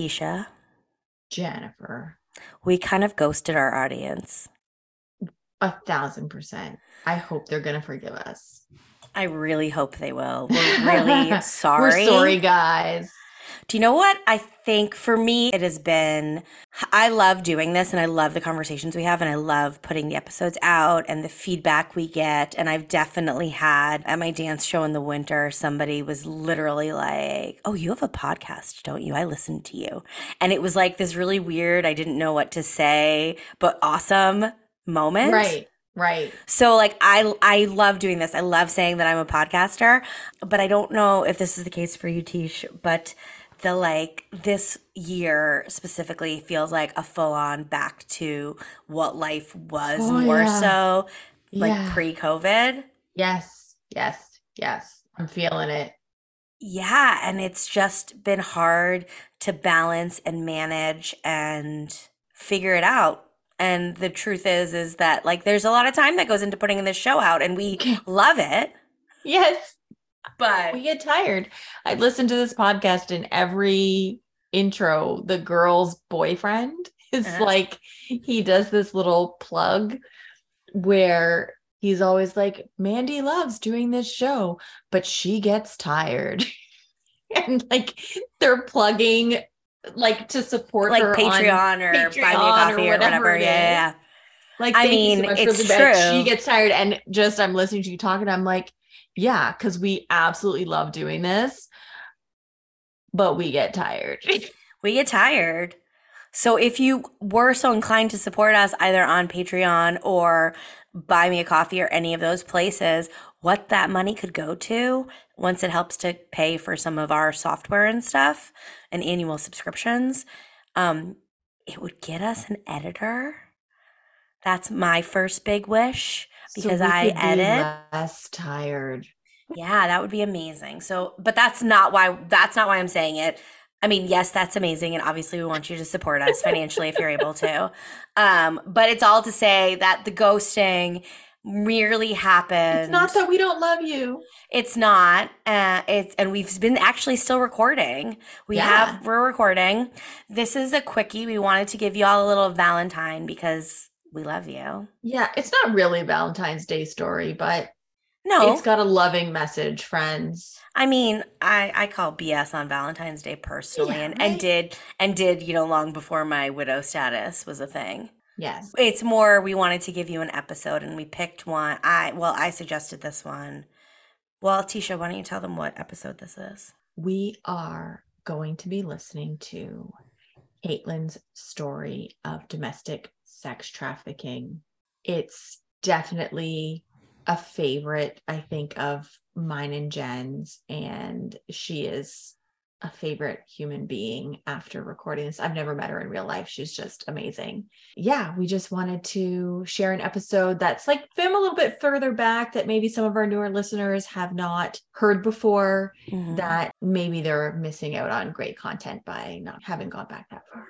Tisha. Jennifer. We kind of ghosted our audience. A thousand percent. I hope they're gonna forgive us. I really hope they will. We're really sorry. We're sorry, guys. Do you know what? I think for me, it has been, I love doing this and I love the conversations we have and I love putting the episodes out and the feedback we get. And I've definitely had at my dance show in the winter, somebody was literally like, Oh, you have a podcast, don't you? I listened to you. And it was like this really weird, I didn't know what to say, but awesome moment. Right. Right. So like I I love doing this. I love saying that I'm a podcaster, but I don't know if this is the case for you, Tish, but the like this year specifically feels like a full on back to what life was Oh, more yeah. so like Yeah. pre COVID. Yes. Yes. Yes. I'm feeling it. Yeah, and it's just been hard to balance and manage and figure it out. And the truth is is that like there's a lot of time that goes into putting this show out and we love it, Yes. But We get tired. I listen to this podcast and every intro, the girl's boyfriend is Uh-huh. like, he does this little plug where he's always like, Mandy loves doing this show, but she gets tired. and like they're plugging like to support like her on- Patreon or buy me or coffee or whatever whatever. Yeah, yeah, yeah. Like, I so mean, for it's bet. She gets tired, and just I'm listening to you talking. I'm like, yeah, because we absolutely love doing this, but we get tired. We get tired. So if you were so inclined to support us either on Patreon or buy me a coffee or any of those places, what that money could go to once it helps to pay for some of our software and stuff and annual subscriptions, um, it would get us an editor. That's my first big wish So because we I edit. less tired. Yeah, that would be amazing. So, but that's not why that's not why I'm saying it. I mean, yes, that's amazing and obviously we want you to support us financially if you're able to. Um, but it's all to say that the ghosting merely happened. It's not that we don't love you. It's not. Uh, it's and we've been actually still recording. We Yeah. have we're recording. This is a quickie. We wanted to give you all a little Valentine because we love you. Yeah, it's not really a Valentine's Day story, but No, it's got a loving message, friends. I mean, I I call BS on Valentine's Day personally, Yeah, and and did and did you know long before my widow status was a thing. Yes. It's more we wanted to give you an episode, and we picked one. I well, I suggested this one. Well, Tisha, why don't you tell them what episode this is? we are going to be listening to Caitlin's story of domestic sex trafficking. It's definitely a favorite, I think, of mine and Jen's, and she is a favorite human being after recording this. I've never met her in real life. She's just amazing. Yeah, we just wanted to share an episode that's like film a little bit further back that maybe some of our newer listeners have not heard before Mhm. that maybe they're missing out on great content by not having gone back that far.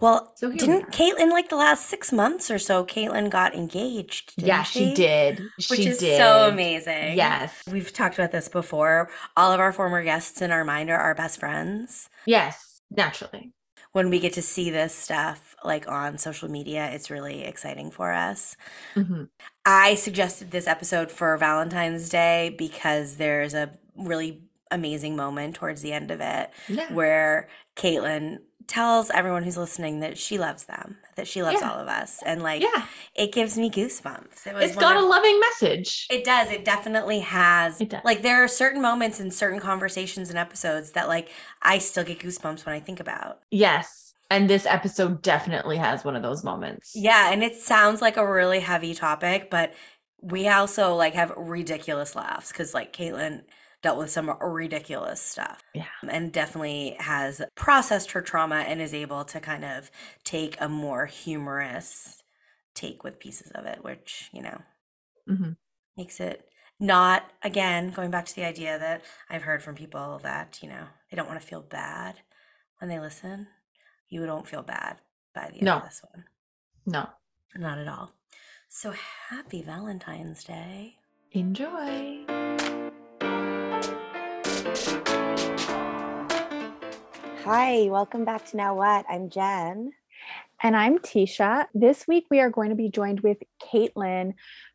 Well, So here we didn't are. Caitlin like the last six months or so? Caitlin got engaged. Didn't yeah, she? did. which she is did. so amazing. Yes. We've talked about this before. All of our former guests in our mind are our best friends. Yes. Naturally. When we get to see this stuff like on social media, it's really exciting for us. Mhm. I suggested this episode for Valentine's Day because there's a really amazing moment towards the end of it Yeah. where Caitlin tells everyone who's listening that she loves them, that she loves Yeah. all of us. And like yeah. it gives me goosebumps. It was It's one got of- a loving message. It does. It definitely has. It does. Like there are certain moments in certain conversations and episodes that like I still get goosebumps when I think about. yes. And this episode definitely has one of those moments. Yeah, and it sounds like a really heavy topic, but we also like have ridiculous laughs because like Caitlin dealt with some ridiculous stuff. Yeah. And definitely has processed her trauma and is able to kind of take a more humorous take with pieces of it, which, you know, Mhm. makes it not again going back to the idea that I've heard from people that, you know, they don't want to feel bad when they listen. You don't feel bad by the end No. of this one. No. Not at all. So happy Valentine's Day. Enjoy. Hi, welcome back to Now What? I'm Jen. And I'm Tisha. This week we are going to be joined with Caitlin,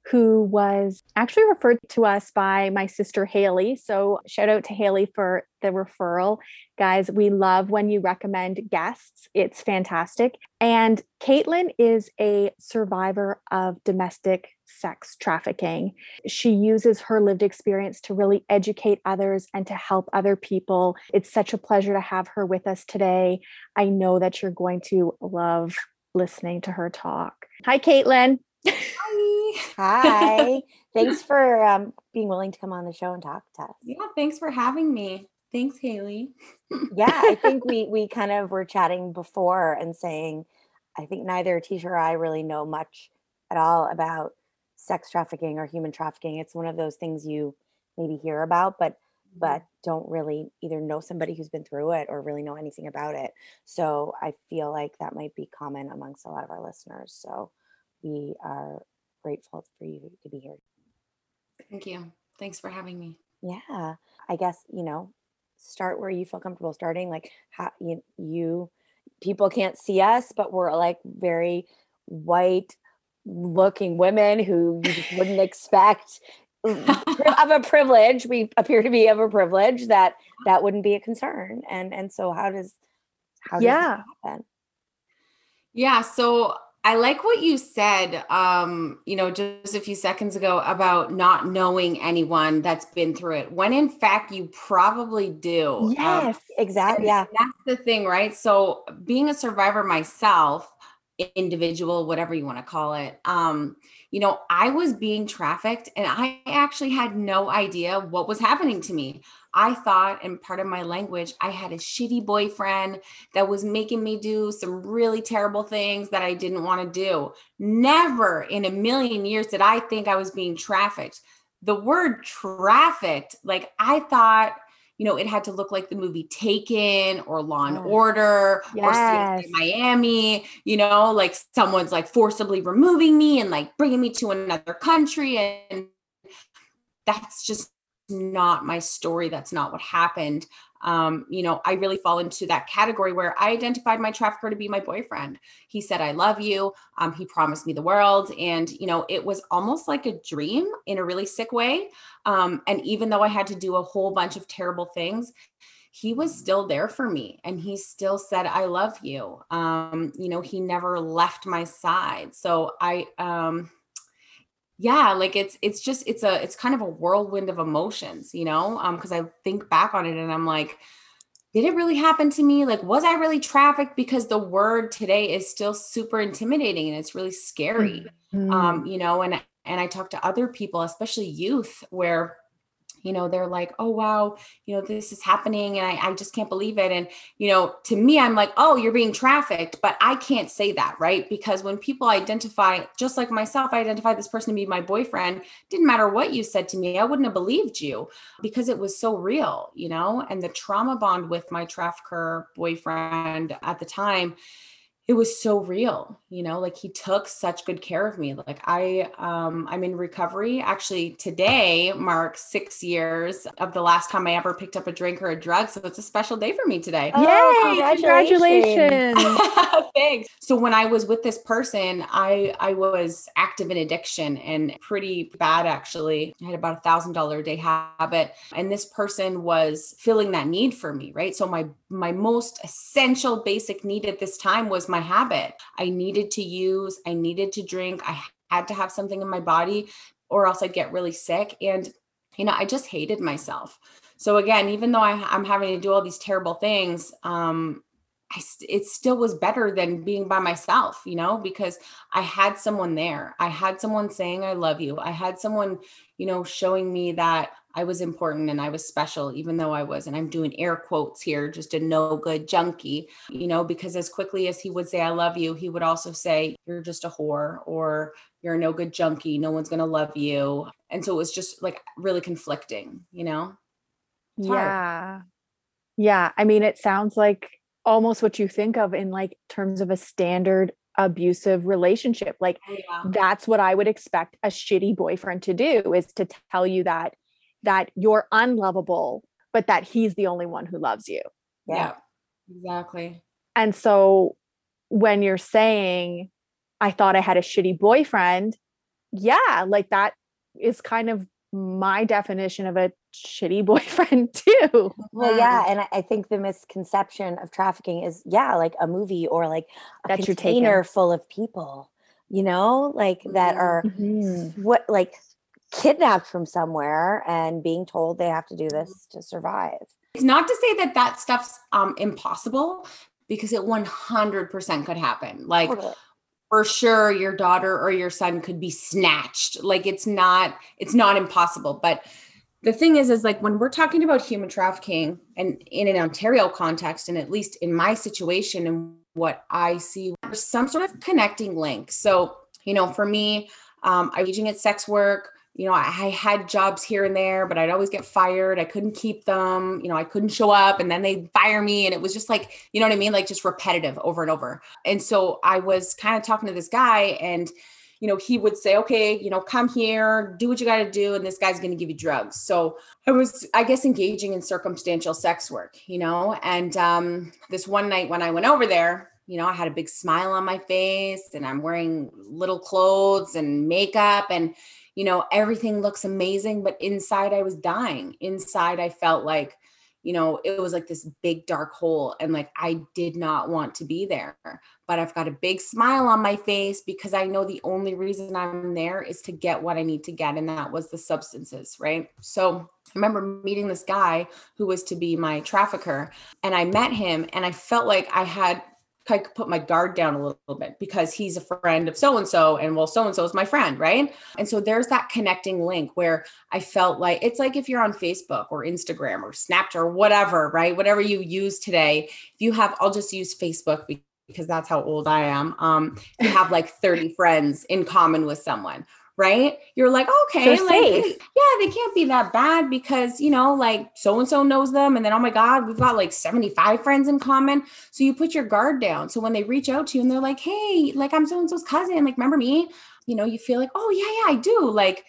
who was actually referred to us by my sister Haley. So shout out to Haley for the referral. Guys, we love when you recommend guests. It's fantastic. And Caitlin is a survivor of domestic sex trafficking. She uses her lived experience to really educate others and to help other people. It's such a pleasure to have her with us today. I know that you're going to love listening to her talk. Hi, Caitlin. Hi. Hi. thanks for um, being willing to come on the show and talk to us. Yeah, thanks for having me. Thanks, Haley. yeah, I think we we kind of were chatting before and saying, I think neither Tisha or I really know much at all about sex trafficking or human trafficking. It's one of those things you maybe hear about, but mm-hmm. but don't really either know somebody who's been through it or really know anything about it. So I feel like that might be common amongst a lot of our listeners. So we are grateful for you to be here. Thank you. Thanks for having me. Yeah. I guess, you know, start where you feel comfortable starting. Like how you, you people can't see us, but we're like very white looking women who you wouldn't expect of a privilege. We appear to be of a privilege that that wouldn't be a concern. And and so how does how does yeah. happen? Yeah. So I like what you said, um, you know, just a few seconds ago about not knowing anyone that's been through it, when in fact you probably do. Um, yes, um, exactly. Yeah. That's the thing, right? So, being a survivor myself, individual, whatever you want to call it, um, you know, I was being trafficked and I actually had no idea what was happening to me. I thought, and part of my language, I had a shitty boyfriend that was making me do some really terrible things that I didn't want to do. Never in a million years did I think I was being trafficked. The word trafficked, like I thought, you know, it had to look like the movie Taken or Law and Order yes. or Miami, you know, like someone's like forcibly removing me and like bringing me to another country. And that's just not my story. That's not what happened. Um, you know, I really fall into that category where I identified my trafficker to be my boyfriend. He said, I love you. Um, he promised me the world. And, you know, it was almost like a dream in a really sick way. Um, and even though I had to do a whole bunch of terrible things, he was still there for me and he still said i love you um you know he never left my side so i um yeah like it's it's just it's a it's kind of a whirlwind of emotions you know? Um because i think back on it and i'm like did it really happen to me? Like was i really trafficked? Because the word today is still super intimidating and it's really scary. Mm-hmm. um you know and and i talk to other people especially youth where you know they're like oh wow you know this is happening and I, I just can't believe it and you know to me i'm like oh you're being trafficked but i can't say that right? Because when people identify just like myself i identify this person to be my boyfriend didn't matter what you said to me i wouldn't have believed you because it was so real you know? And the trauma bond with my trafficker boyfriend at the time it was so real you know like he took such good care of me like i um i'm in recovery. Actually today marks six years of the last time i ever picked up a drink or a drug so it's a special day for me today. Yay, oh, congratulations, congratulations. thanks. So when i was with this person i i was active in addiction and pretty bad actually. I had about a thousand dollar a day habit and this person was filling that need for me right? So my my most essential basic need at this time was my my habit. I needed to use, I needed to drink, I had to have something in my body or else I'd get really sick. And, you know, I just hated myself. So again, even though I, am having to do all these terrible things, um, I, it still was better than being by myself, you know, because I had someone there. I had someone saying, I love you. I had someone, you know, showing me that I was important and I was special, even though I was, and I'm doing air quotes here, just a no good junkie, you know, because as quickly as he would say, I love you, he would also say, You're just a whore or you're a no good junkie. No one's going to love you. And so it was just like really conflicting, you know? It's yeah. Hard. Yeah. I mean, it sounds like almost what you think of in like terms of a standard abusive relationship. Like yeah. that's what I would expect a shitty boyfriend to do is to tell you that that you're unlovable, but that he's the only one who loves you. Yeah. Exactly. And so when you're saying, I thought I had a shitty boyfriend, yeah, like that is kind of my definition of a shitty boyfriend too. Well, yeah, and I think the misconception of trafficking is yeah, like a movie or like a That you're container full of people, you know, like that are Mhm. what like kidnapped from somewhere and being told they have to do this to survive. It's not to say that that stuff's um, impossible because it 100% could happen. Like, Totally. for sure your daughter or your son could be snatched like it's not it's not impossible but the thing is is like when we're talking about human trafficking and in an ontario context and at least in my situation and what i see there's some sort of connecting link so you know for me um, i'm aging at sex work you know I, I had jobs here and there but i'd always get fired i couldn't keep them you know i couldn't show up and then they'd fire me and it was just like you know what i mean like just repetitive over and over and so I was kind of talking to this guy and you know, he would say, okay, you know, come here, do what you got to do. And this guy's going to give you drugs. So I was, I guess, engaging in circumstantial sex work, you know, and um, this one night when I went over there, you know, I had a big smile on my face and I'm wearing little clothes and makeup and, you know, everything looks amazing. But inside I was dying. Inside I felt like, you know, it was like this big dark hole and like I did not want to be there. But I've got a big smile on my face because I know the only reason I'm there is to get what I need to get. And that was the substances, right? So I remember meeting this guy who was to be my trafficker. And I met him and I felt like I had I could put my guard down a little bit because he's a friend of so and so, and well, so and so is my friend, right? And so there's that connecting link where I felt like it's like if you're on Facebook or Instagram or Snapchat or whatever, right? Whatever you use today, if you have, I'll just use Facebook because that's how old I am. Um, you have like 30 friends in common with someone, right? You're like, okay, They're like, safe. yeah, they can't be that bad because, you know, like so and so knows them. And then, oh my God, we've got like 75 friends in common. So you put your guard down. So when they reach out to you and they're like, hey, like I'm so and so's cousin, like, remember me? You know, you feel like, oh, yeah, yeah, I do. Like,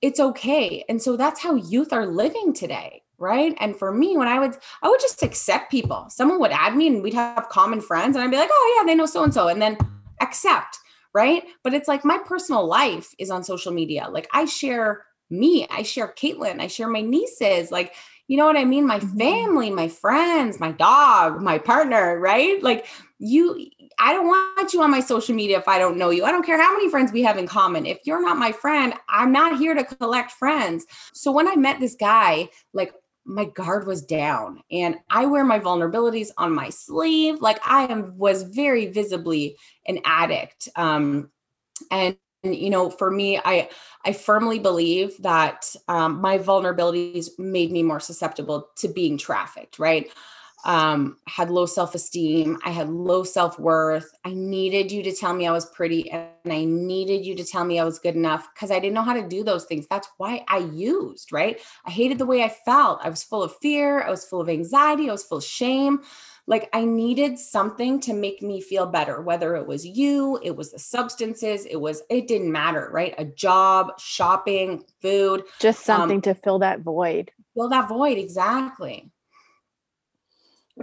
it's okay. And so that's how youth are living today. Right. And for me, when I would, I would just accept people. Someone would add me and we'd have common friends and I'd be like, oh, yeah, they know so and so. And then accept. Right. But it's like my personal life is on social media. Like I share me, I share Caitlin, I share my nieces. Like, you know what I mean? My Mhm. family, my friends, my dog, my partner, right? Like you, I don't want you on my social media if I don't know you. I don't care how many friends we have in common. If you're not my friend, I'm not here to collect friends. So when I met this guy, like my guard was down and I wear my vulnerabilities on my sleeve. Like I am was very visibly an addict. Um, and you know, for me, I I firmly believe that um, my vulnerabilities made me more susceptible to being trafficked. Right? Um, had low self esteem. I had low self worth. I needed you to tell me I was pretty, and I needed you to tell me I was good enough because I didn't know how to do those things. That's why I used. Right? I hated the way I felt. I was full of fear. I was full of anxiety. I was full of shame like I needed something to make me feel better, whether it was you, it was the substances, it was, it didn't matter, right? A job, shopping, food, Just Um, something to fill that void. fill that void. Exactly.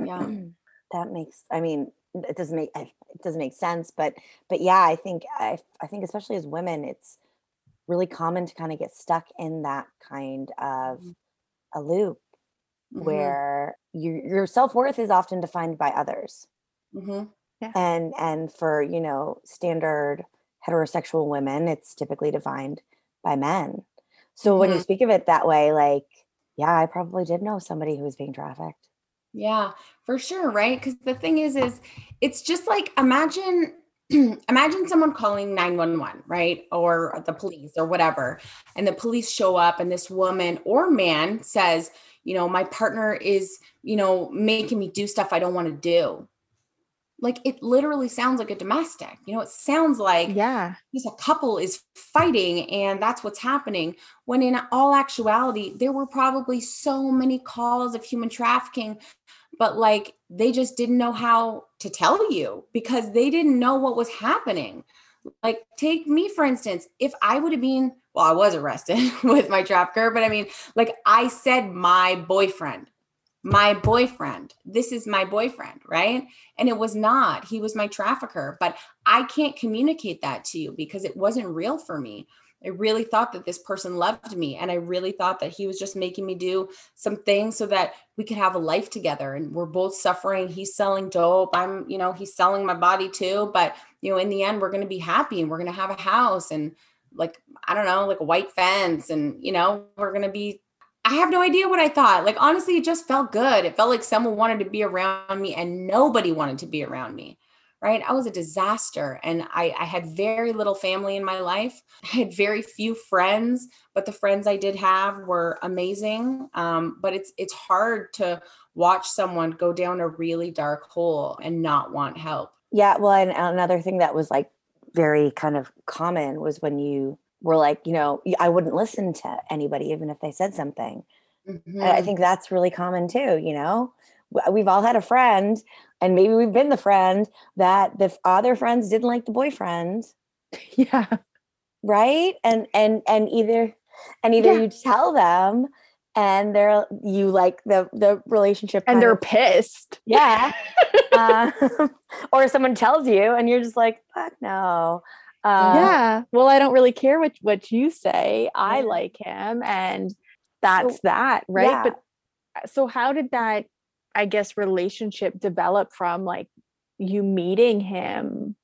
Yeah. that makes i mean it doesn't make it doesn't make sense but but yeah i think i i think especially as women it's really common to kind of get stuck in that kind of Mhm. a loop Mhm. where your your self-worth is often defined by others Mhm. and and for you know standard heterosexual women it's typically defined by men so when you Mhm. speak of it that way like yeah i probably did know somebody who was being trafficked Yeah, for sure, right? Because the thing is, is it's just like imagine imagine someone calling 911, right? Or the police or whatever. And the police show up and this woman or man says, you know, my partner is, you know, making me do stuff I don't want to do. Like it literally sounds like a domestic. You know, it sounds like Yeah. just a couple is fighting and that's what's happening when in all actuality there were probably so many calls of human trafficking but like they just didn't know how to tell you because they didn't know what was happening like take me for instance if i would have been well i was arrested with my trafficker but i mean like i said my boyfriend my boyfriend. This is my boyfriend, right? And it was not. He was my trafficker, but I can't communicate that to you because it wasn't real for me. I really thought that this person loved me. And I really thought that he was just making me do some things so that we could have a life together. And we're both suffering. He's selling dope. I'm, you know, he's selling my body too. But, you know, in the end, we're going to be happy and we're going to have a house and like, I don't know, like a white fence. And, you know, we're going to be I have no idea what I thought. Like, honestly, it just felt good. It felt like someone wanted to be around me and nobody wanted to be around me. Right. I was a disaster and I, I had very little family in my life. I had very few friends, but the friends I did have were amazing. Um, but it's it's hard to watch someone go down a really dark hole and not want help. Yeah. Well, and another thing that was like very kind of common was when you were like, you know, I wouldn't listen to anybody even if they said something. Mm-hmm. I think that's really common too, you know. We've all had a friend and maybe we've been the friend that the other friends didn't like the boyfriend. Yeah. Right? And and and either and either yeah. you tell them and they're you like the the relationship and they're of, pissed yeah uh, or someone tells you and you're just like fuck no uh, yeah. Well, I don't really care what what you say. I like him, and that's so, that, right? Yeah. But uh, so, how did that, I guess, relationship develop from like you meeting him?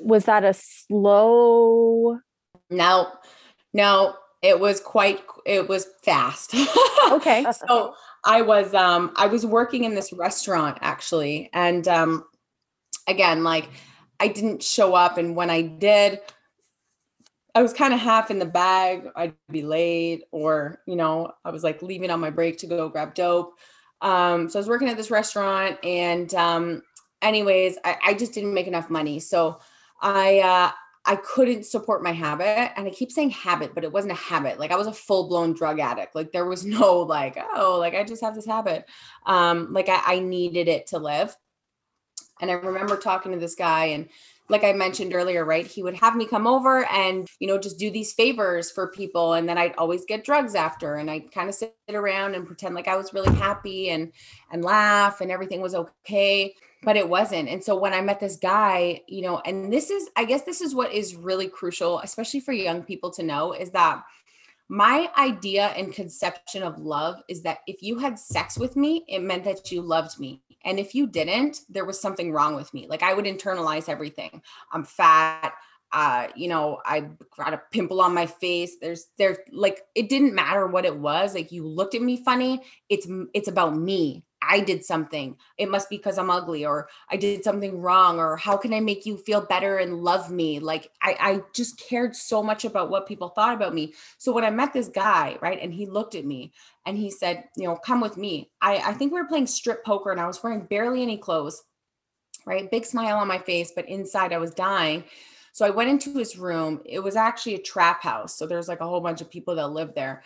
Was that a slow? No, no. It was quite. It was fast. okay. so I was um I was working in this restaurant actually, and um again like I didn't show up. And when I did, I was kind of half in the bag. I'd be late, or, you know, I was like leaving on my break to go grab dope. Um, so I was working at this restaurant, and um, anyways, I, I just didn't make enough money. So I, uh, I couldn't support my habit. And I keep saying habit, but it wasn't a habit. Like I was a full blown drug addict. Like there was no like, oh, like I just have this habit. Um, like I, I needed it to live. And I remember talking to this guy and like I mentioned earlier, right? He would have me come over and, you know, just do these favors for people. And then I'd always get drugs after. And I'd kind of sit around and pretend like I was really happy and and laugh and everything was okay. But it wasn't. And so when I met this guy, you know, and this is, I guess this is what is really crucial, especially for young people to know, is that my idea and conception of love is that if you had sex with me, it meant that you loved me. And if you didn't, there was something wrong with me. Like I would internalize everything. I'm fat. Uh, you know, I got a pimple on my face. There's there's like it didn't matter what it was. Like you looked at me funny. It's it's about me. I did something. It must be because I'm ugly or I did something wrong or how can I make you feel better and love me? Like I, I just cared so much about what people thought about me. So when I met this guy, right, and he looked at me and he said, you know, come with me. I, I think we were playing strip poker and I was wearing barely any clothes, right? Big smile on my face, but inside I was dying. So I went into his room. It was actually a trap house. So there's like a whole bunch of people that live there.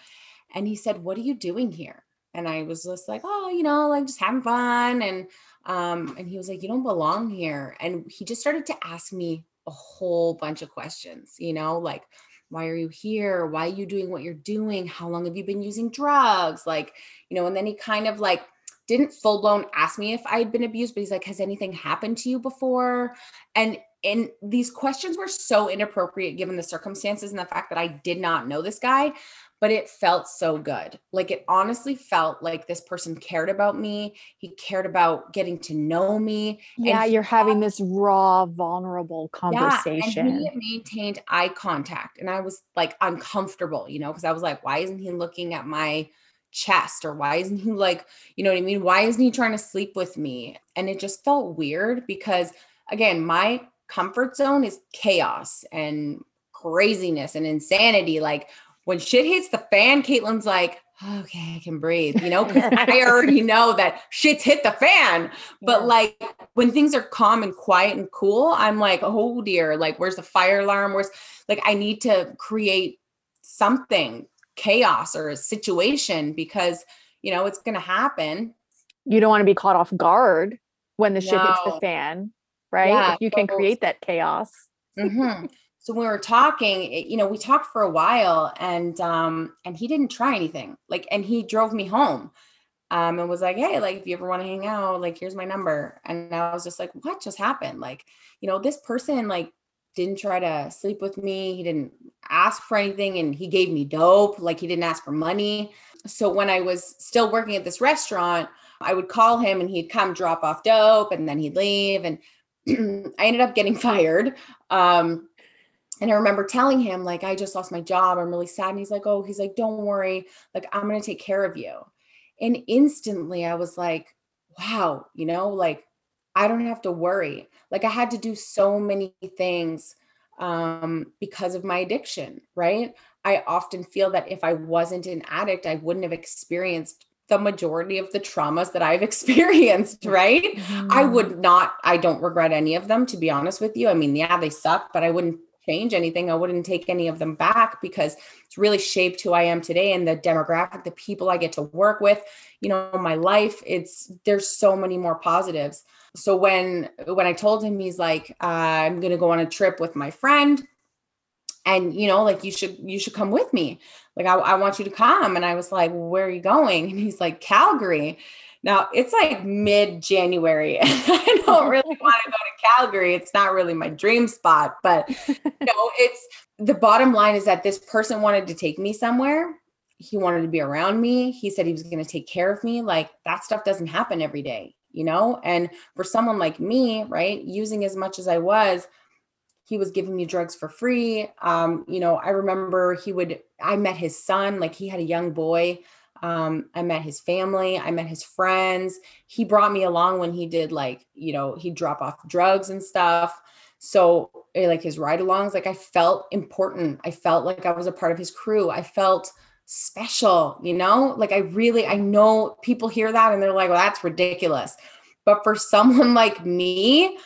And he said, What are you doing here? And I was just like, oh, you know, like just having fun. And um, and he was like, you don't belong here. And he just started to ask me a whole bunch of questions, you know, like, why are you here? Why are you doing what you're doing? How long have you been using drugs? Like, you know, and then he kind of like didn't full blown ask me if I had been abused, but he's like, has anything happened to you before? And and these questions were so inappropriate given the circumstances and the fact that I did not know this guy but it felt so good. Like it honestly felt like this person cared about me. He cared about getting to know me. Yeah, you're having this raw, vulnerable conversation. Yeah, and he maintained eye contact. And I was like uncomfortable, you know, because I was like, why isn't he looking at my chest? Or why isn't he like, you know what I mean? Why isn't he trying to sleep with me? And it just felt weird because again, my comfort zone is chaos and craziness and insanity. Like when shit hits the fan, Caitlin's like, okay, I can breathe, you know, because I already know that shit's hit the fan. But yeah. like when things are calm and quiet and cool, I'm like, oh dear, like where's the fire alarm? Where's like I need to create something, chaos or a situation because you know it's gonna happen. You don't want to be caught off guard when the shit no. hits the fan, right? Yeah, if you can create that chaos. Mm-hmm so when we were talking you know we talked for a while and um and he didn't try anything like and he drove me home um, and was like, Hey, like, if you ever want to hang out, like, here's my number. And I was just like, what just happened? Like, you know, this person, like, didn't try to sleep with me. He didn't ask for anything and he gave me dope. Like, he didn't ask for money. So when I was still working at this restaurant, I would call him and he'd come drop off dope and then he'd leave. And I ended up getting fired. Um, and I remember telling him, like, I just lost my job. I'm really sad. And he's like, Oh, he's like, don't worry. Like, I'm going to take care of you. And instantly I was like, wow, you know, like I don't have to worry. Like I had to do so many things um, because of my addiction, right? I often feel that if I wasn't an addict, I wouldn't have experienced the majority of the traumas that I've experienced, right? Mm-hmm. I would not, I don't regret any of them, to be honest with you. I mean, yeah, they suck, but I wouldn't change anything. I wouldn't take any of them back because it's really shaped who I am today and the demographic, the people I get to work with, you know, my life. It's there's so many more positives. So when when I told him he's like, uh, I'm gonna go on a trip with my friend, and you know, like you should you should come with me. Like I, I want you to come. And I was like, where are you going? And he's like, Calgary. Now it's like mid January. And I don't really want to go to Calgary. It's not really my dream spot, but you know, it's the bottom line is that this person wanted to take me somewhere. He wanted to be around me. He said he was going to take care of me. Like that stuff doesn't happen every day, you know? And for someone like me, right, using as much as I was, he was giving me drugs for free. Um, you know, I remember he would, I met his son, like he had a young boy um, I met his family, I met his friends. He brought me along when he did like, you know, he'd drop off drugs and stuff. So, eh, like his ride alongs, like I felt important. I felt like I was a part of his crew. I felt special, you know? Like I really, I know people hear that and they're like, well, that's ridiculous. But for someone like me,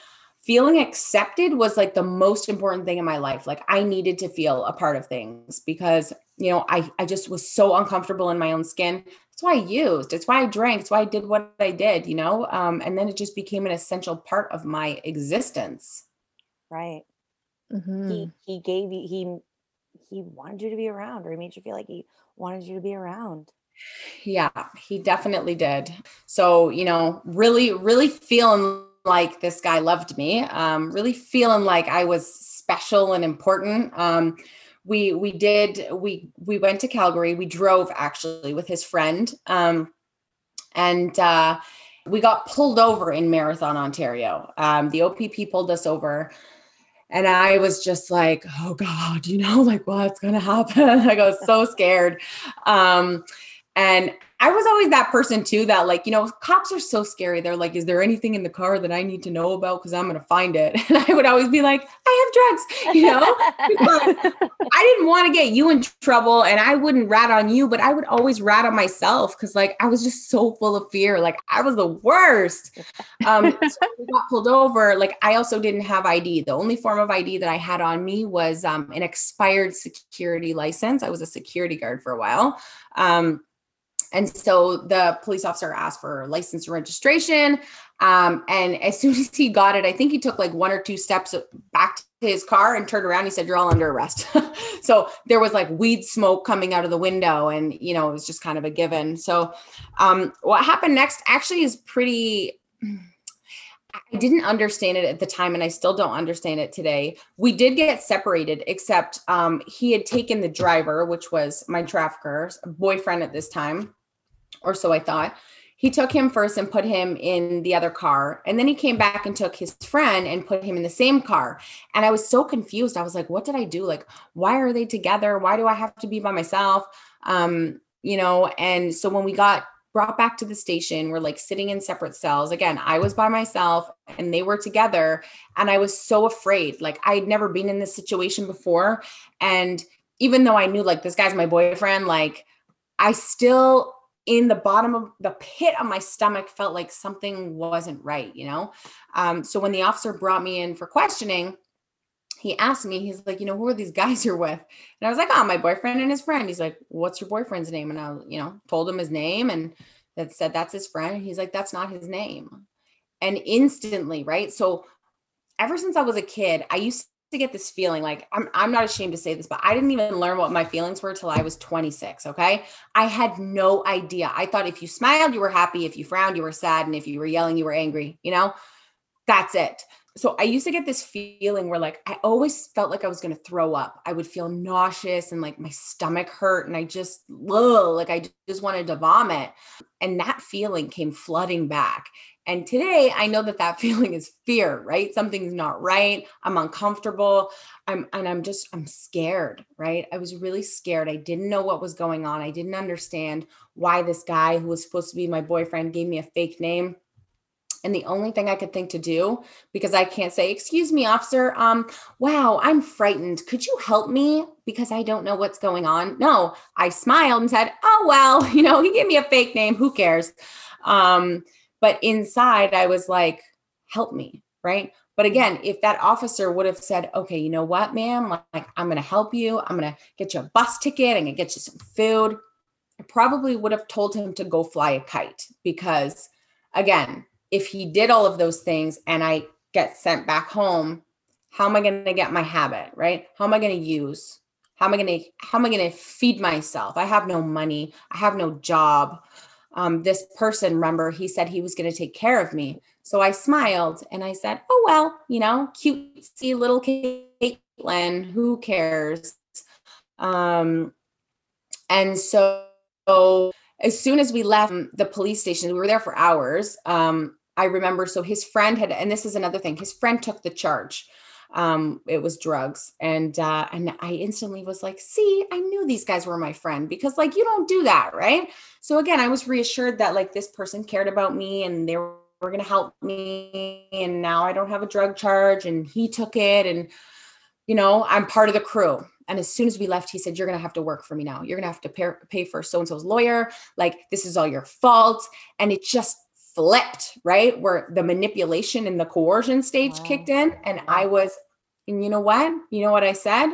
feeling accepted was like the most important thing in my life. Like I needed to feel a part of things because you know, I, I just was so uncomfortable in my own skin. That's why I used. It's why I drank. It's why I did what I did, you know? Um, and then it just became an essential part of my existence. Right. Mm-hmm. He he gave you he he wanted you to be around or he made you feel like he wanted you to be around. Yeah, he definitely did. So, you know, really, really feeling like this guy loved me, um, really feeling like I was special and important. Um, we we did we we went to Calgary. We drove actually with his friend, um, and uh, we got pulled over in Marathon, Ontario. Um, the OPP pulled us over, and I was just like, "Oh God, you know, like what's gonna happen?" I was so scared. And I was always that person too that like, you know, cops are so scary. They're like, is there anything in the car that I need to know about? Cause I'm going to find it. And I would always be like, I have drugs, you know, I didn't want to get you in trouble and I wouldn't rat on you, but I would always rat on myself. Cause like, I was just so full of fear. Like I was the worst. Um, so we got pulled over. Like I also didn't have ID. The only form of ID that I had on me was um, an expired security license. I was a security guard for a while. Um, and so the police officer asked for license registration. Um, and as soon as he got it, I think he took like one or two steps back to his car and turned around. He said, You're all under arrest. so there was like weed smoke coming out of the window, and you know, it was just kind of a given. So um, what happened next actually is pretty. I didn't understand it at the time, and I still don't understand it today. We did get separated, except um, he had taken the driver, which was my trafficker's boyfriend at this time, or so I thought. He took him first and put him in the other car. And then he came back and took his friend and put him in the same car. And I was so confused. I was like, what did I do? Like, why are they together? Why do I have to be by myself? Um, you know, and so when we got brought back to the station, we're like sitting in separate cells. Again, I was by myself and they were together. And I was so afraid. Like, I had never been in this situation before. And even though I knew like this guy's my boyfriend, like, I still in the bottom of the pit of my stomach felt like something wasn't right, you know? Um, so when the officer brought me in for questioning, he asked me, he's like, you know, who are these guys you're with? And I was like, oh, my boyfriend and his friend. He's like, what's your boyfriend's name? And I, you know, told him his name and that said, that's his friend. He's like, that's not his name. And instantly, right? So ever since I was a kid, I used to get this feeling like I'm I'm not ashamed to say this, but I didn't even learn what my feelings were till I was 26. Okay. I had no idea. I thought if you smiled, you were happy. If you frowned, you were sad. And if you were yelling, you were angry. You know, that's it. So I used to get this feeling where like I always felt like I was going to throw up. I would feel nauseous and like my stomach hurt and I just ugh, like I just wanted to vomit. And that feeling came flooding back. And today I know that that feeling is fear, right? Something's not right. I'm uncomfortable. I'm and I'm just I'm scared, right? I was really scared. I didn't know what was going on. I didn't understand why this guy who was supposed to be my boyfriend gave me a fake name. And the only thing I could think to do, because I can't say, excuse me, officer, um, wow, I'm frightened. Could you help me? Because I don't know what's going on. No, I smiled and said, oh, well, you know, he gave me a fake name. Who cares? Um, but inside, I was like, help me. Right. But again, if that officer would have said, okay, you know what, ma'am, like, I'm going to help you. I'm going to get you a bus ticket. I'm going to get you some food. I probably would have told him to go fly a kite because, again, if he did all of those things and I get sent back home, how am I going to get my habit, right? How am I going to use? How am I going to how am I going to feed myself? I have no money. I have no job um, this person, remember, he said he was going to take care of me. So I smiled and I said, Oh, well, you know, cutesy little Caitlin, who cares? Um, and so, as soon as we left the police station, we were there for hours. Um, I remember, so his friend had, and this is another thing, his friend took the charge um it was drugs and uh and i instantly was like see i knew these guys were my friend because like you don't do that right? So again i was reassured that like this person cared about me and they were, to help me and now i don't have a drug charge and he took it and you know i'm part of the crew. And as soon as we left he said you're going to have to work for me now. You're going to have to pay, pay for so and so's lawyer. Like this is all your fault. And it just flipped, right? Where the manipulation and the coercion stage wow. kicked in. And I was, and you know what? You know what I said?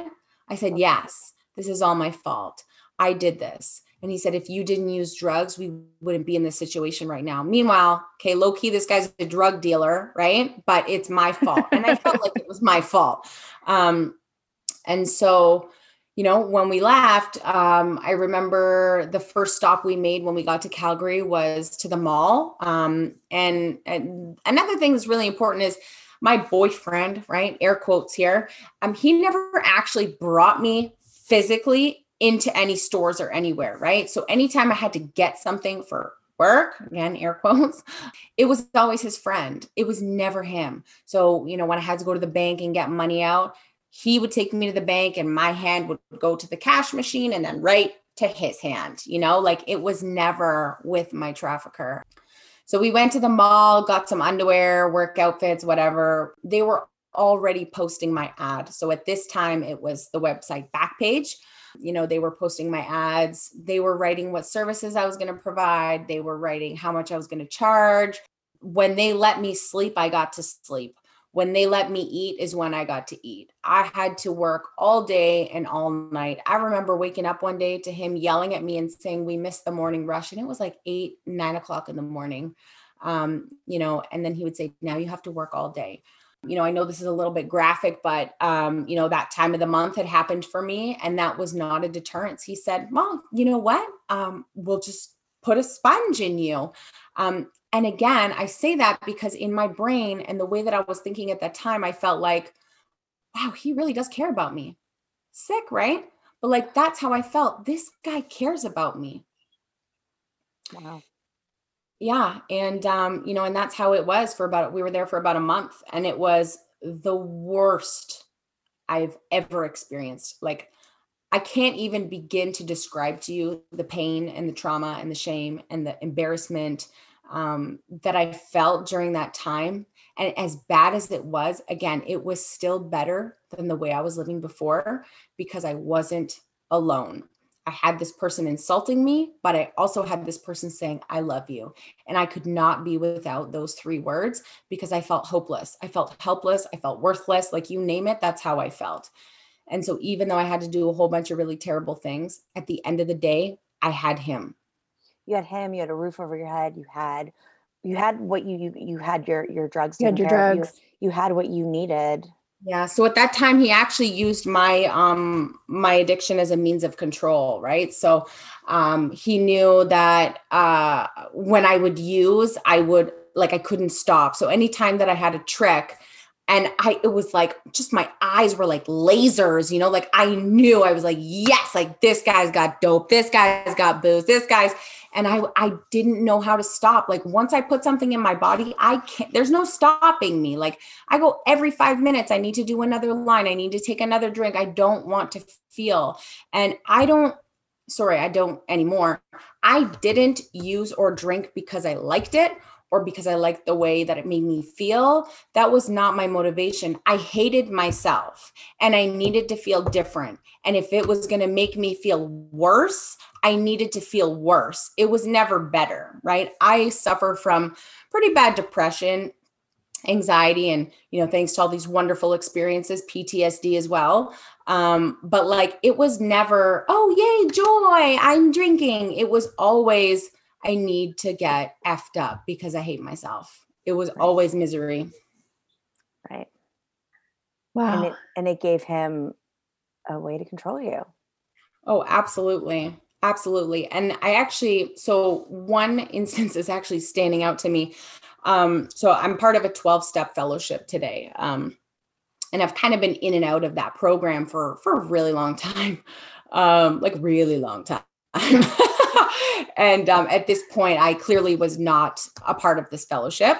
I said, yes, this is all my fault. I did this. And he said, if you didn't use drugs, we wouldn't be in this situation right now. Meanwhile, okay, low key, this guy's a drug dealer, right? But it's my fault. and I felt like it was my fault. Um, and so, you know, when we left, um, I remember the first stop we made when we got to Calgary was to the mall. Um, and, and another thing that's really important is my boyfriend, right? Air quotes here. Um, he never actually brought me physically into any stores or anywhere, right? So anytime I had to get something for work, again, air quotes, it was always his friend. It was never him. So, you know, when I had to go to the bank and get money out, he would take me to the bank and my hand would go to the cash machine and then right to his hand, you know, like it was never with my trafficker. So we went to the mall, got some underwear, work outfits, whatever. They were already posting my ad. So at this time, it was the website Backpage. You know, they were posting my ads. They were writing what services I was going to provide. They were writing how much I was going to charge. When they let me sleep, I got to sleep when they let me eat is when I got to eat. I had to work all day and all night. I remember waking up one day to him yelling at me and saying, We missed the morning rush. And it was like eight, nine o'clock in the morning. Um, you know, and then he would say, Now you have to work all day. You know, I know this is a little bit graphic, but um, you know, that time of the month had happened for me, and that was not a deterrence. He said, Well, you know what? Um, we'll just put a sponge in you. Um, and again, I say that because in my brain and the way that I was thinking at that time, I felt like, wow, he really does care about me. Sick, right? But like that's how I felt. This guy cares about me. Wow. Yeah. And um, you know, and that's how it was for about we were there for about a month and it was the worst I've ever experienced. Like I can't even begin to describe to you the pain and the trauma and the shame and the embarrassment um, that I felt during that time. And as bad as it was, again, it was still better than the way I was living before because I wasn't alone. I had this person insulting me, but I also had this person saying, I love you. And I could not be without those three words because I felt hopeless. I felt helpless. I felt worthless. Like you name it, that's how I felt. And so, even though I had to do a whole bunch of really terrible things, at the end of the day, I had him you had him, you had a roof over your head, you had you had what you you, you had your your drugs. You had your drugs. You, you had what you needed Yeah. So at that time, he actually used my um my addiction as a means of control, right? So um he knew that uh when I would use, I would like I couldn't stop. So anytime that I had a trick, and I it was like just my eyes were like lasers, you know, like I knew I was like, yes, like this guy's got dope, this guy's got booze, this guy's and I I didn't know how to stop. Like once I put something in my body, I can't there's no stopping me. Like I go every 5 minutes I need to do another line. I need to take another drink. I don't want to feel. And I don't sorry, I don't anymore. I didn't use or drink because I liked it or because I liked the way that it made me feel. That was not my motivation. I hated myself and I needed to feel different. And if it was going to make me feel worse, I needed to feel worse. It was never better, right? I suffer from pretty bad depression, anxiety, and, you know, thanks to all these wonderful experiences, PTSD as well. Um, but like it was never, oh, yay, joy, I'm drinking. It was always, I need to get effed up because I hate myself. It was right. always misery. Right. Wow. And it, and it gave him a way to control you. Oh, absolutely. Absolutely. And I actually, so one instance is actually standing out to me. Um, so I'm part of a 12 step fellowship today. Um, and I've kind of been in and out of that program for, for a really long time. Um, like really long time. and um, at this point, I clearly was not a part of this fellowship.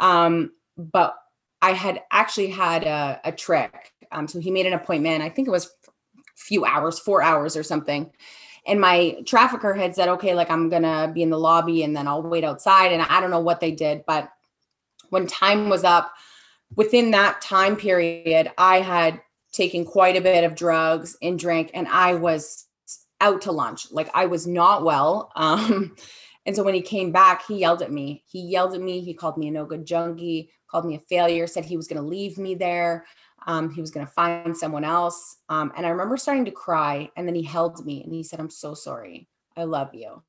Um, but I had actually had a, a trick. Um, so he made an appointment. I think it was a few hours, four hours or something and my trafficker had said okay like i'm gonna be in the lobby and then i'll wait outside and i don't know what they did but when time was up within that time period i had taken quite a bit of drugs and drank and i was out to lunch like i was not well um and so when he came back he yelled at me he yelled at me he called me a no good junkie called me a failure said he was going to leave me there um, he was going to find someone else. Um, and I remember starting to cry. And then he held me and he said, I'm so sorry. I love you.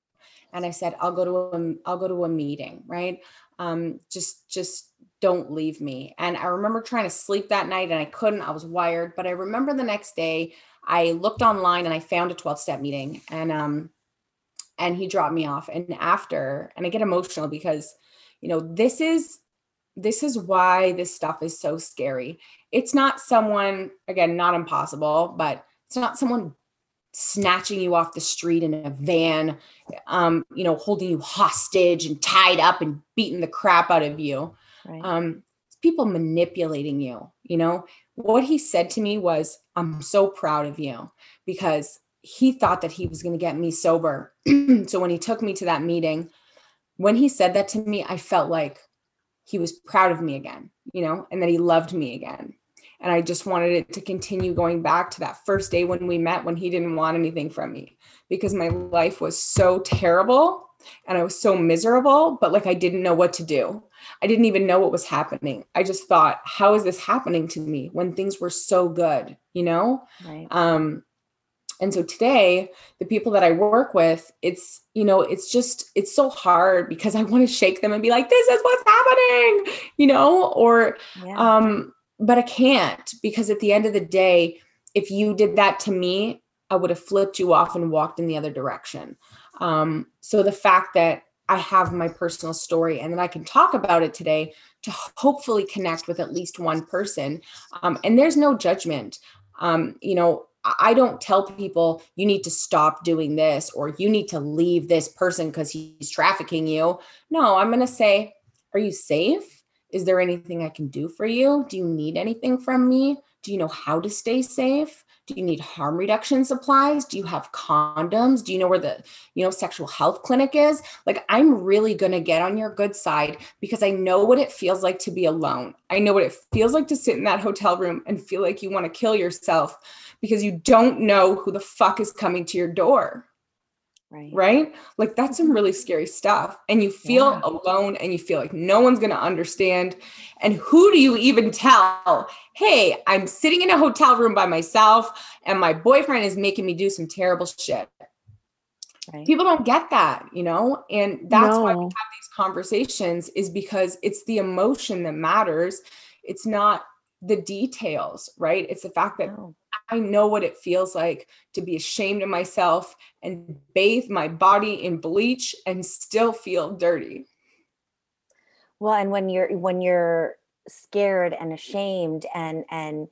And I said, I'll go to a, I'll go to a meeting, right? Um, just, just don't leave me. And I remember trying to sleep that night and I couldn't, I was wired, but I remember the next day I looked online and I found a 12 step meeting and, um, and he dropped me off. And after, and I get emotional because, you know, this is this is why this stuff is so scary. It's not someone, again, not impossible, but it's not someone snatching you off the street in a van, um, you know, holding you hostage and tied up and beating the crap out of you. Right. Um, people manipulating you, you know. What he said to me was, I'm so proud of you because he thought that he was going to get me sober. so when he took me to that meeting, when he said that to me, I felt like he was proud of me again, you know, and that he loved me again. And I just wanted it to continue going back to that first day when we met when he didn't want anything from me because my life was so terrible and I was so miserable, but like I didn't know what to do. I didn't even know what was happening. I just thought, how is this happening to me when things were so good, you know? Right. Um, and so today the people that i work with it's you know it's just it's so hard because i want to shake them and be like this is what's happening you know or yeah. um but i can't because at the end of the day if you did that to me i would have flipped you off and walked in the other direction um so the fact that i have my personal story and that i can talk about it today to hopefully connect with at least one person um, and there's no judgment um, you know I don't tell people you need to stop doing this or you need to leave this person because he's trafficking you. No, I'm going to say, Are you safe? Is there anything I can do for you? Do you need anything from me? Do you know how to stay safe? Do you need harm reduction supplies? Do you have condoms? Do you know where the, you know, sexual health clinic is? Like I'm really going to get on your good side because I know what it feels like to be alone. I know what it feels like to sit in that hotel room and feel like you want to kill yourself because you don't know who the fuck is coming to your door. Right. Right? Like that's some mm-hmm. really scary stuff. And you feel yeah. alone and you feel like no one's going to understand. And who do you even tell? Hey, I'm sitting in a hotel room by myself and my boyfriend is making me do some terrible shit. Right. People don't get that, you know? And that's no. why we have these conversations is because it's the emotion that matters. It's not the details, right? It's the fact that Oh. I know what it feels like to be ashamed of myself and bathe my body in bleach and still feel dirty. Well, and when you're when you're scared and ashamed and and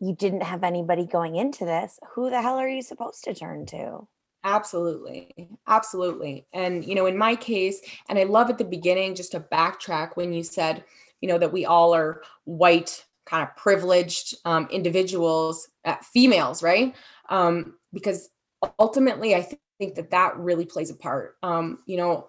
you didn't have anybody going into this, who the hell are you supposed to turn to? Absolutely. Absolutely. And, you know, in my case, and I love at the beginning, just to backtrack when you said, you know, that we all are white, kind of privileged um, individuals, uh, females, right? Um, because ultimately, I th- think that that really plays a part. Um, you know,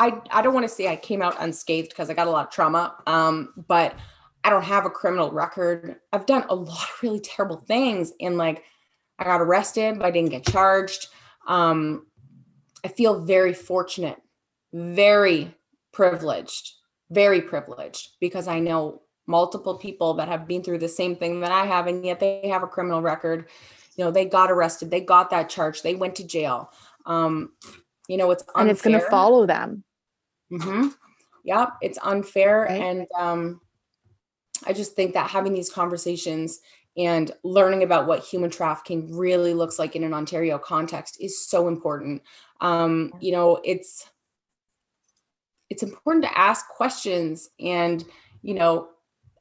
I, I don't want to say I came out unscathed because I got a lot of trauma, um, but I don't have a criminal record. I've done a lot of really terrible things. And like, I got arrested, but I didn't get charged. Um, I feel very fortunate, very privileged, very privileged because I know multiple people that have been through the same thing that I have, and yet they have a criminal record. You know, they got arrested, they got that charge, they went to jail. Um, you know, it's unfair. and it's going to follow them. Mm-hmm. Yep, it's unfair, Right. and um, I just think that having these conversations and learning about what human trafficking really looks like in an Ontario context is so important. Um, you know, it's it's important to ask questions and you know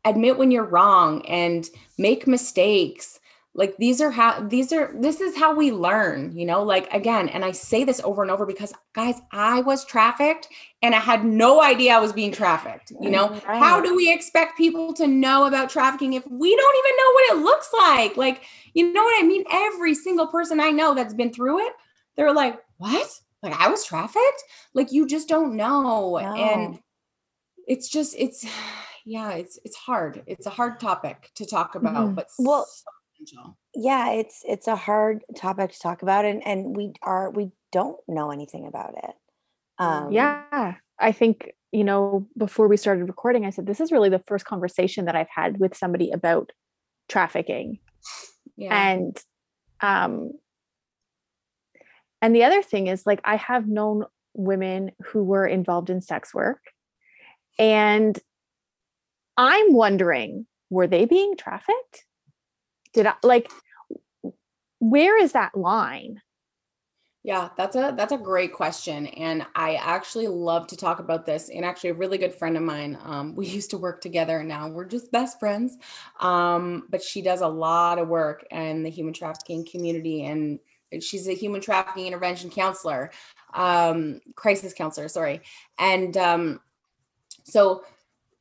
admit when you're wrong and make mistakes. Like these are how these are this is how we learn you know like again and i say this over and over because guys i was trafficked and i had no idea i was being trafficked you know? How do we expect people to know about trafficking if we don't even know what it looks like? Like you know what i mean? Every single person i know that's been through it they're like what? Like i was trafficked? Like you just don't know. And it's just it's yeah it's it's hard it's a hard topic to talk about Mhm. but Well, so yeah it's it's a hard topic to talk about and and we are we don't know anything about it um Yeah. I think, you know, before we started recording, I said, this is really the first conversation that I've had with somebody about trafficking. yeah And, um, and the other thing is like, I have known women who were involved in sex work and I'm wondering, were they being trafficked? Did I like, where is that line? Yeah, that's a that's a great question, and I actually love to talk about this. And actually, a really good friend of mine, um, we used to work together, and now we're just best friends. Um, but she does a lot of work in the human trafficking community, and she's a human trafficking intervention counselor, um, crisis counselor, sorry. And um, so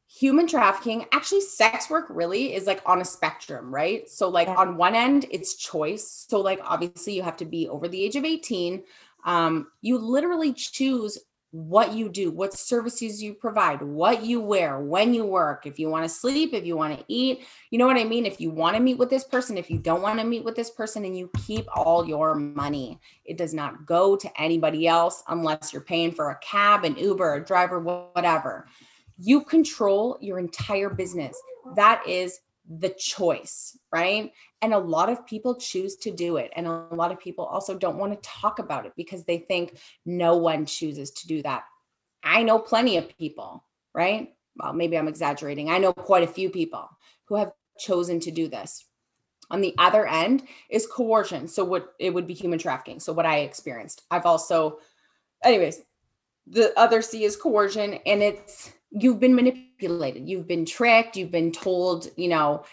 human trafficking actually sex work really is like on a spectrum right? So like on one end it's choice. So like obviously you have to be over the age of 18 um, you literally choose what you do what services you provide what you wear when you work if you want to sleep if you want to eat. You know what i mean? If you want to meet with this person if you don't want to meet with this person and you keep all your money. It does not go to anybody else unless you're paying for a cab an uber a driver whatever you control your entire business. That is the choice, right? And a lot of people choose to do it. And a lot of people also don't want to talk about it because they think no one chooses to do that. I know plenty of people, right? Well, maybe I'm exaggerating. I know quite a few people who have chosen to do this. On the other end is coercion. So, what it would be human trafficking. So, what I experienced. I've also, anyways, the other C is coercion, and it's you've been manipulated, you've been tricked, you've been told, you know,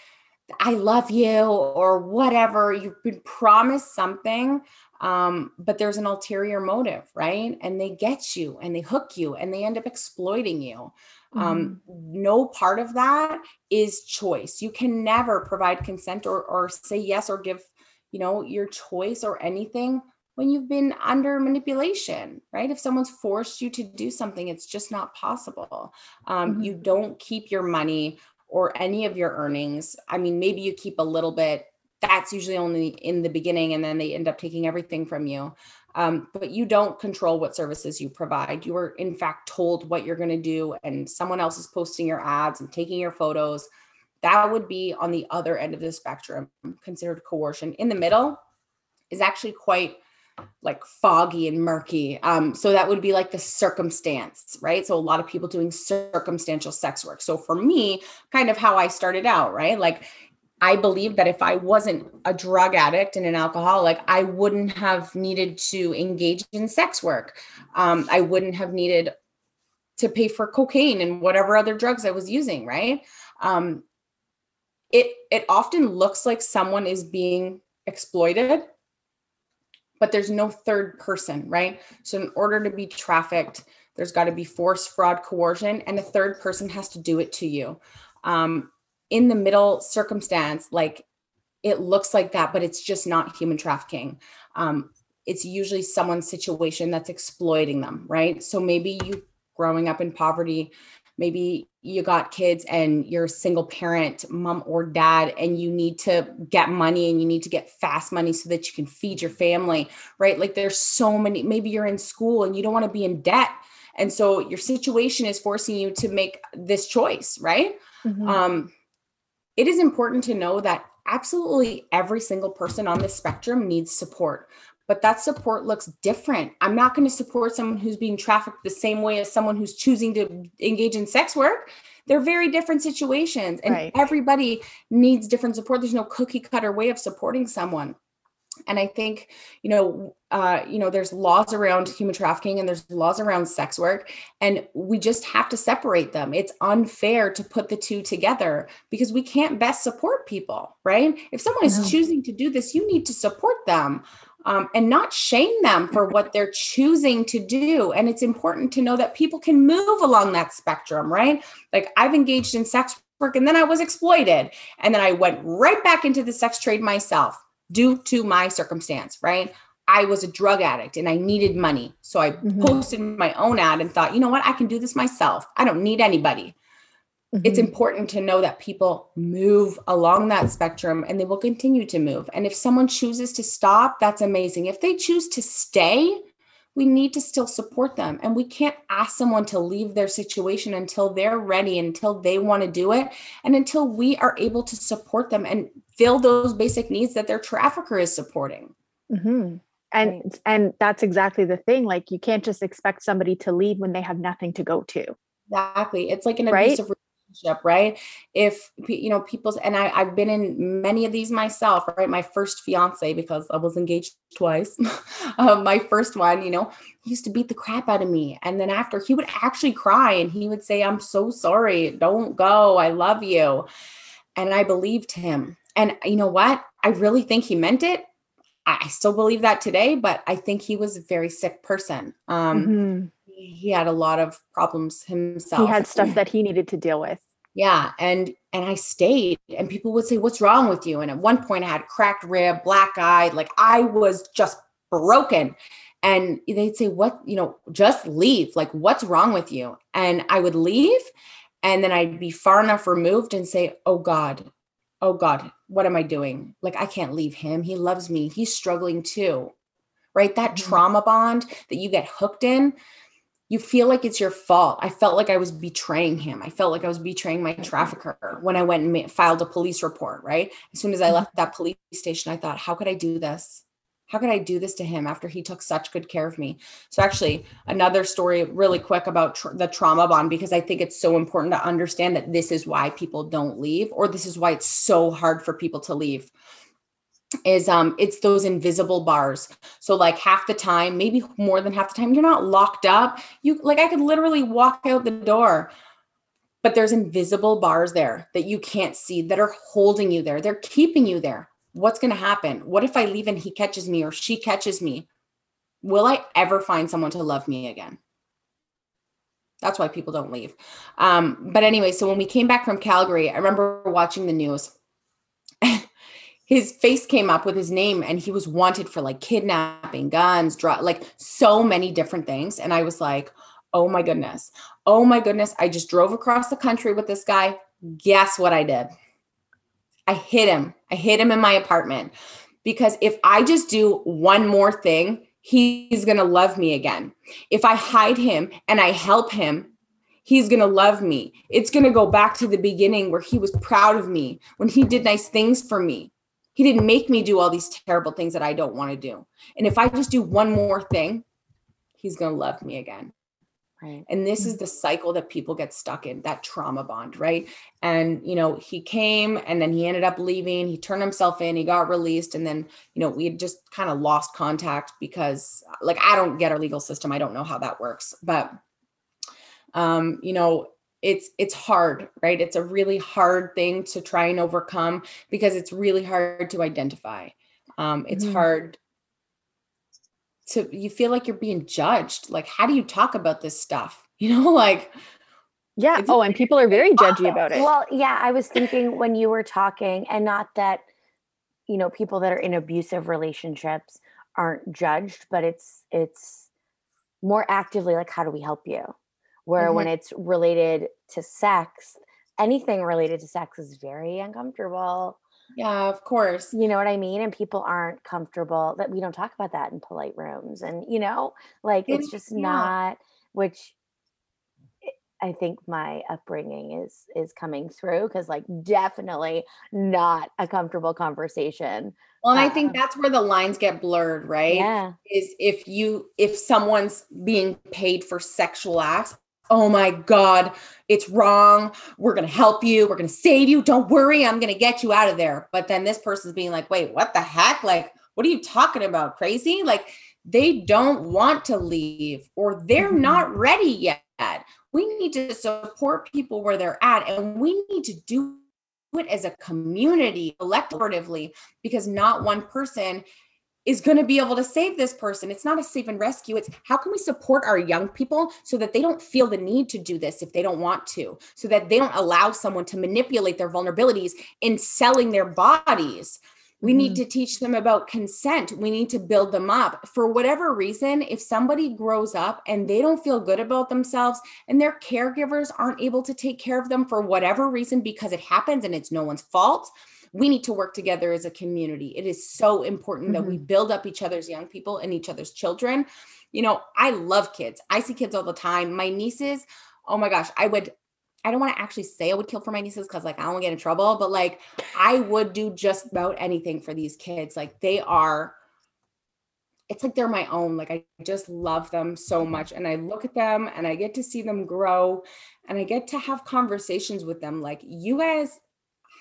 I love you or whatever. You've been promised something, um, but there's an ulterior motive, right? And they get you and they hook you and they end up exploiting you. Um, no part of that is choice. You can never provide consent or, or say yes or give, you know, your choice or anything when you've been under manipulation, right? If someone's forced you to do something, it's just not possible. Um, You don't keep your money or any of your earnings. I mean, maybe you keep a little bit. That's usually only in the beginning, and then they end up taking everything from you. Um, but you don't control what services you provide. You are, in fact, told what you're going to do, and someone else is posting your ads and taking your photos. That would be on the other end of the spectrum, considered coercion. In the middle is actually quite like foggy and murky. Um, so that would be like the circumstance, right? So a lot of people doing circumstantial sex work. So for me, kind of how I started out, right? Like I believe that if I wasn't a drug addict and an alcoholic, I wouldn't have needed to engage in sex work. Um, I wouldn't have needed to pay for cocaine and whatever other drugs I was using, right? Um, it it often looks like someone is being exploited but there's no third person, right? So in order to be trafficked, there's got to be force, fraud, coercion, and a third person has to do it to you. Um, in the middle circumstance, like it looks like that, but it's just not human trafficking. Um, it's usually someone's situation that's exploiting them, right? So maybe you growing up in poverty, maybe you got kids and you're a single parent, mom or dad, and you need to get money and you need to get fast money so that you can feed your family, right? Like there's so many, maybe you're in school and you don't want to be in debt. And so your situation is forcing you to make this choice, right? Mm-hmm. Um, it is important to know that absolutely every single person on this spectrum needs support but that support looks different. I'm not going to support someone who's being trafficked the same way as someone who's choosing to engage in sex work. They're very different situations, and right. everybody needs different support. There's no cookie cutter way of supporting someone. And I think, you know, uh, you know, there's laws around human trafficking and there's laws around sex work, and we just have to separate them. It's unfair to put the two together because we can't best support people, right? If someone is choosing to do this, you need to support them um, and not shame them for what they're choosing to do. And it's important to know that people can move along that spectrum, right? Like I've engaged in sex work and then I was exploited. And then I went right back into the sex trade myself due to my circumstance, right? I was a drug addict and I needed money. So I mm-hmm. posted my own ad and thought, you know what? I can do this myself. I don't need anybody. Mm-hmm. It's important to know that people move along that spectrum and they will continue to move. And if someone chooses to stop, that's amazing. If they choose to stay, we need to still support them. And we can't ask someone to leave their situation until they're ready, until they want to do it, and until we are able to support them and fill those basic needs that their trafficker is supporting. Mm-hmm. And right. and that's exactly the thing. Like you can't just expect somebody to leave when they have nothing to go to. Exactly. It's like an right? abusive relationship, right? If you know people's and I, I've been in many of these myself, right? My first fiance, because I was engaged twice. um, my first one, you know, he used to beat the crap out of me. And then after he would actually cry and he would say, I'm so sorry, don't go, I love you. And I believed him. And you know what? I really think he meant it. I still believe that today, but I think he was a very sick person. Um, mm-hmm he had a lot of problems himself. He had stuff that he needed to deal with. Yeah, and and I stayed, and people would say, "What's wrong with you?" And at one point, I had cracked rib, black eye, like I was just broken. And they'd say, "What? You know, just leave. Like, what's wrong with you?" And I would leave, and then I'd be far enough removed and say, "Oh God, oh God, what am I doing? Like, I can't leave him. He loves me. He's struggling too." Right? That mm-hmm. trauma bond that you get hooked in you feel like it's your fault. I felt like I was betraying him. I felt like I was betraying my mm-hmm. trafficker when I went and filed a police report, right? As soon as I mm-hmm. left that police station, I thought, how could I do this? How could I do this to him after he took such good care of me? So, actually, another story really quick about tr- the trauma bond, because I think it's so important to understand that this is why people don't leave, or this is why it's so hard for people to leave is um it's those invisible bars. So like half the time maybe more than half the time you're not locked up. You like i could literally walk out the door but there's invisible bars there that you can't see that are holding you there. They're keeping you there. What's going to happen? What if i leave and he catches me or she catches me? Will i ever find someone to love me again? That's why people don't leave. Um but anyway so when we came back from calgary i remember watching the news his face came up with his name and he was wanted for like kidnapping, guns, drug, like so many different things. And I was like, oh my goodness. Oh my goodness. I just drove across the country with this guy. Guess what I did? I hit him. I hit him in my apartment because if I just do one more thing, he's going to love me again. If I hide him and I help him, he's going to love me. It's going to go back to the beginning where he was proud of me, when he did nice things for me He didn't make me do all these terrible things that I don't want to do. And if I just do one more thing, he's going to love me again. Right. And this is the cycle that people get stuck in that trauma bond, right? And, you know, he came and then he ended up leaving. He turned himself in, he got released. And then, you know, we had just kind of lost contact because, like, I don't get our legal system. I don't know how that works. But, um, you know, it's it's hard right? It's a really hard thing to try and overcome because it's really hard to identify. Um, it's mm-hmm. hard to you feel like you're being judged. Like how do you talk about this stuff? You know like yeah. oh and people are very judgy about it. Well yeah i was thinking when you were talking and not that you know people that are in abusive relationships aren't judged but it's it's more actively like how do we help you where mm-hmm. when it's related to sex anything related to sex is very uncomfortable yeah of course you know what i mean and people aren't comfortable that we don't talk about that in polite rooms and you know like it's just yeah. not which I think my upbringing is is coming through because like definitely not a comfortable conversation. Well, and um, I think um that's where the lines get blurred, right? Yeah. Is if you if someone's being paid for sexual acts oh my God, it's wrong. We're going to help you. We're going to save you. Don't worry. I'm going to get you out of there. But then this person's being like, wait, what the heck? Like, what are you talking about? Crazy? Like, they don't want to leave or they're mm-hmm. not ready yet. We need to support people where they're at and we need to do it as a community collectively because not one person is going to be able to save this person. It's not a save and rescue. It's how can we support our young people so that they don't feel the need to do this if they don't want to, so that they don't allow someone to manipulate their vulnerabilities in selling their bodies. We mm-hmm. need to teach them about consent. We need to build them up. For whatever reason, if somebody grows up and they don't feel good about themselves and their caregivers aren't able to take care of them for whatever reason because it happens and it's no one's fault, we need to work together as a community. It is so important mm-hmm. that we mm-hmm. build up each other's young people and each other's children. You know, I love kids. I see kids all the time. My nieces, oh my gosh, I would I don't want to actually say I would kill for my nieces because like I don't want to get in trouble, but like I would do just about anything for these kids. Like they are it's like they're my own. Like I just love them so much. And I look at them and I get to see them grow and I get to have conversations with them. Like you guys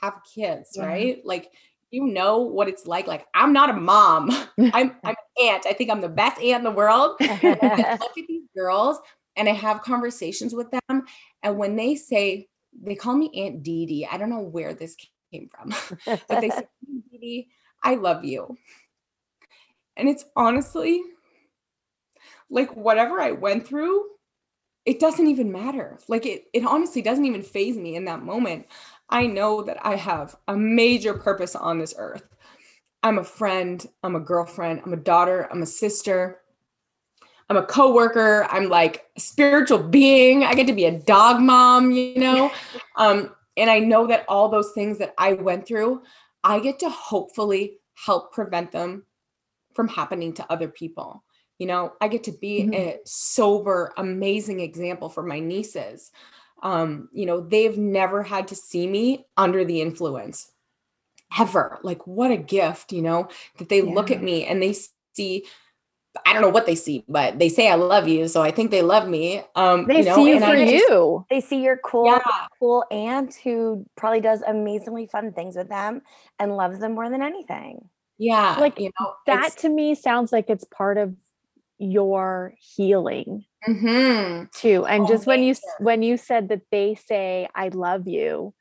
have kids, yeah. right? Like you know what it's like. Like I'm not a mom. I'm I'm an aunt. I think I'm the best aunt in the world. look at these girls and I have conversations with them. And when they say they call me Aunt Dee Dee, I don't know where this came from, but they say, Dee Dee, I love you. And it's honestly like whatever I went through, it doesn't even matter. Like it, it honestly doesn't even faze me in that moment. I know that I have a major purpose on this earth. I'm a friend, I'm a girlfriend, I'm a daughter, I'm a sister, I'm a coworker, I'm like a spiritual being. I get to be a dog mom, you know? um, and I know that all those things that I went through, I get to hopefully help prevent them from happening to other people. You know, I get to be mm-hmm. a sober, amazing example for my nieces um, you know, they've never had to see me under the influence ever. Like, what a gift, you know, that they yeah. look at me and they see. I don't know what they see, but they say I love you, so I think they love me. Um, they you know, see you for you. They see your cool, yeah. cool aunt who probably does amazingly fun things with them and loves them more than anything. Yeah, like you know, that to me sounds like it's part of your healing mm-hmm. too and oh, just when you when you said that they say i love you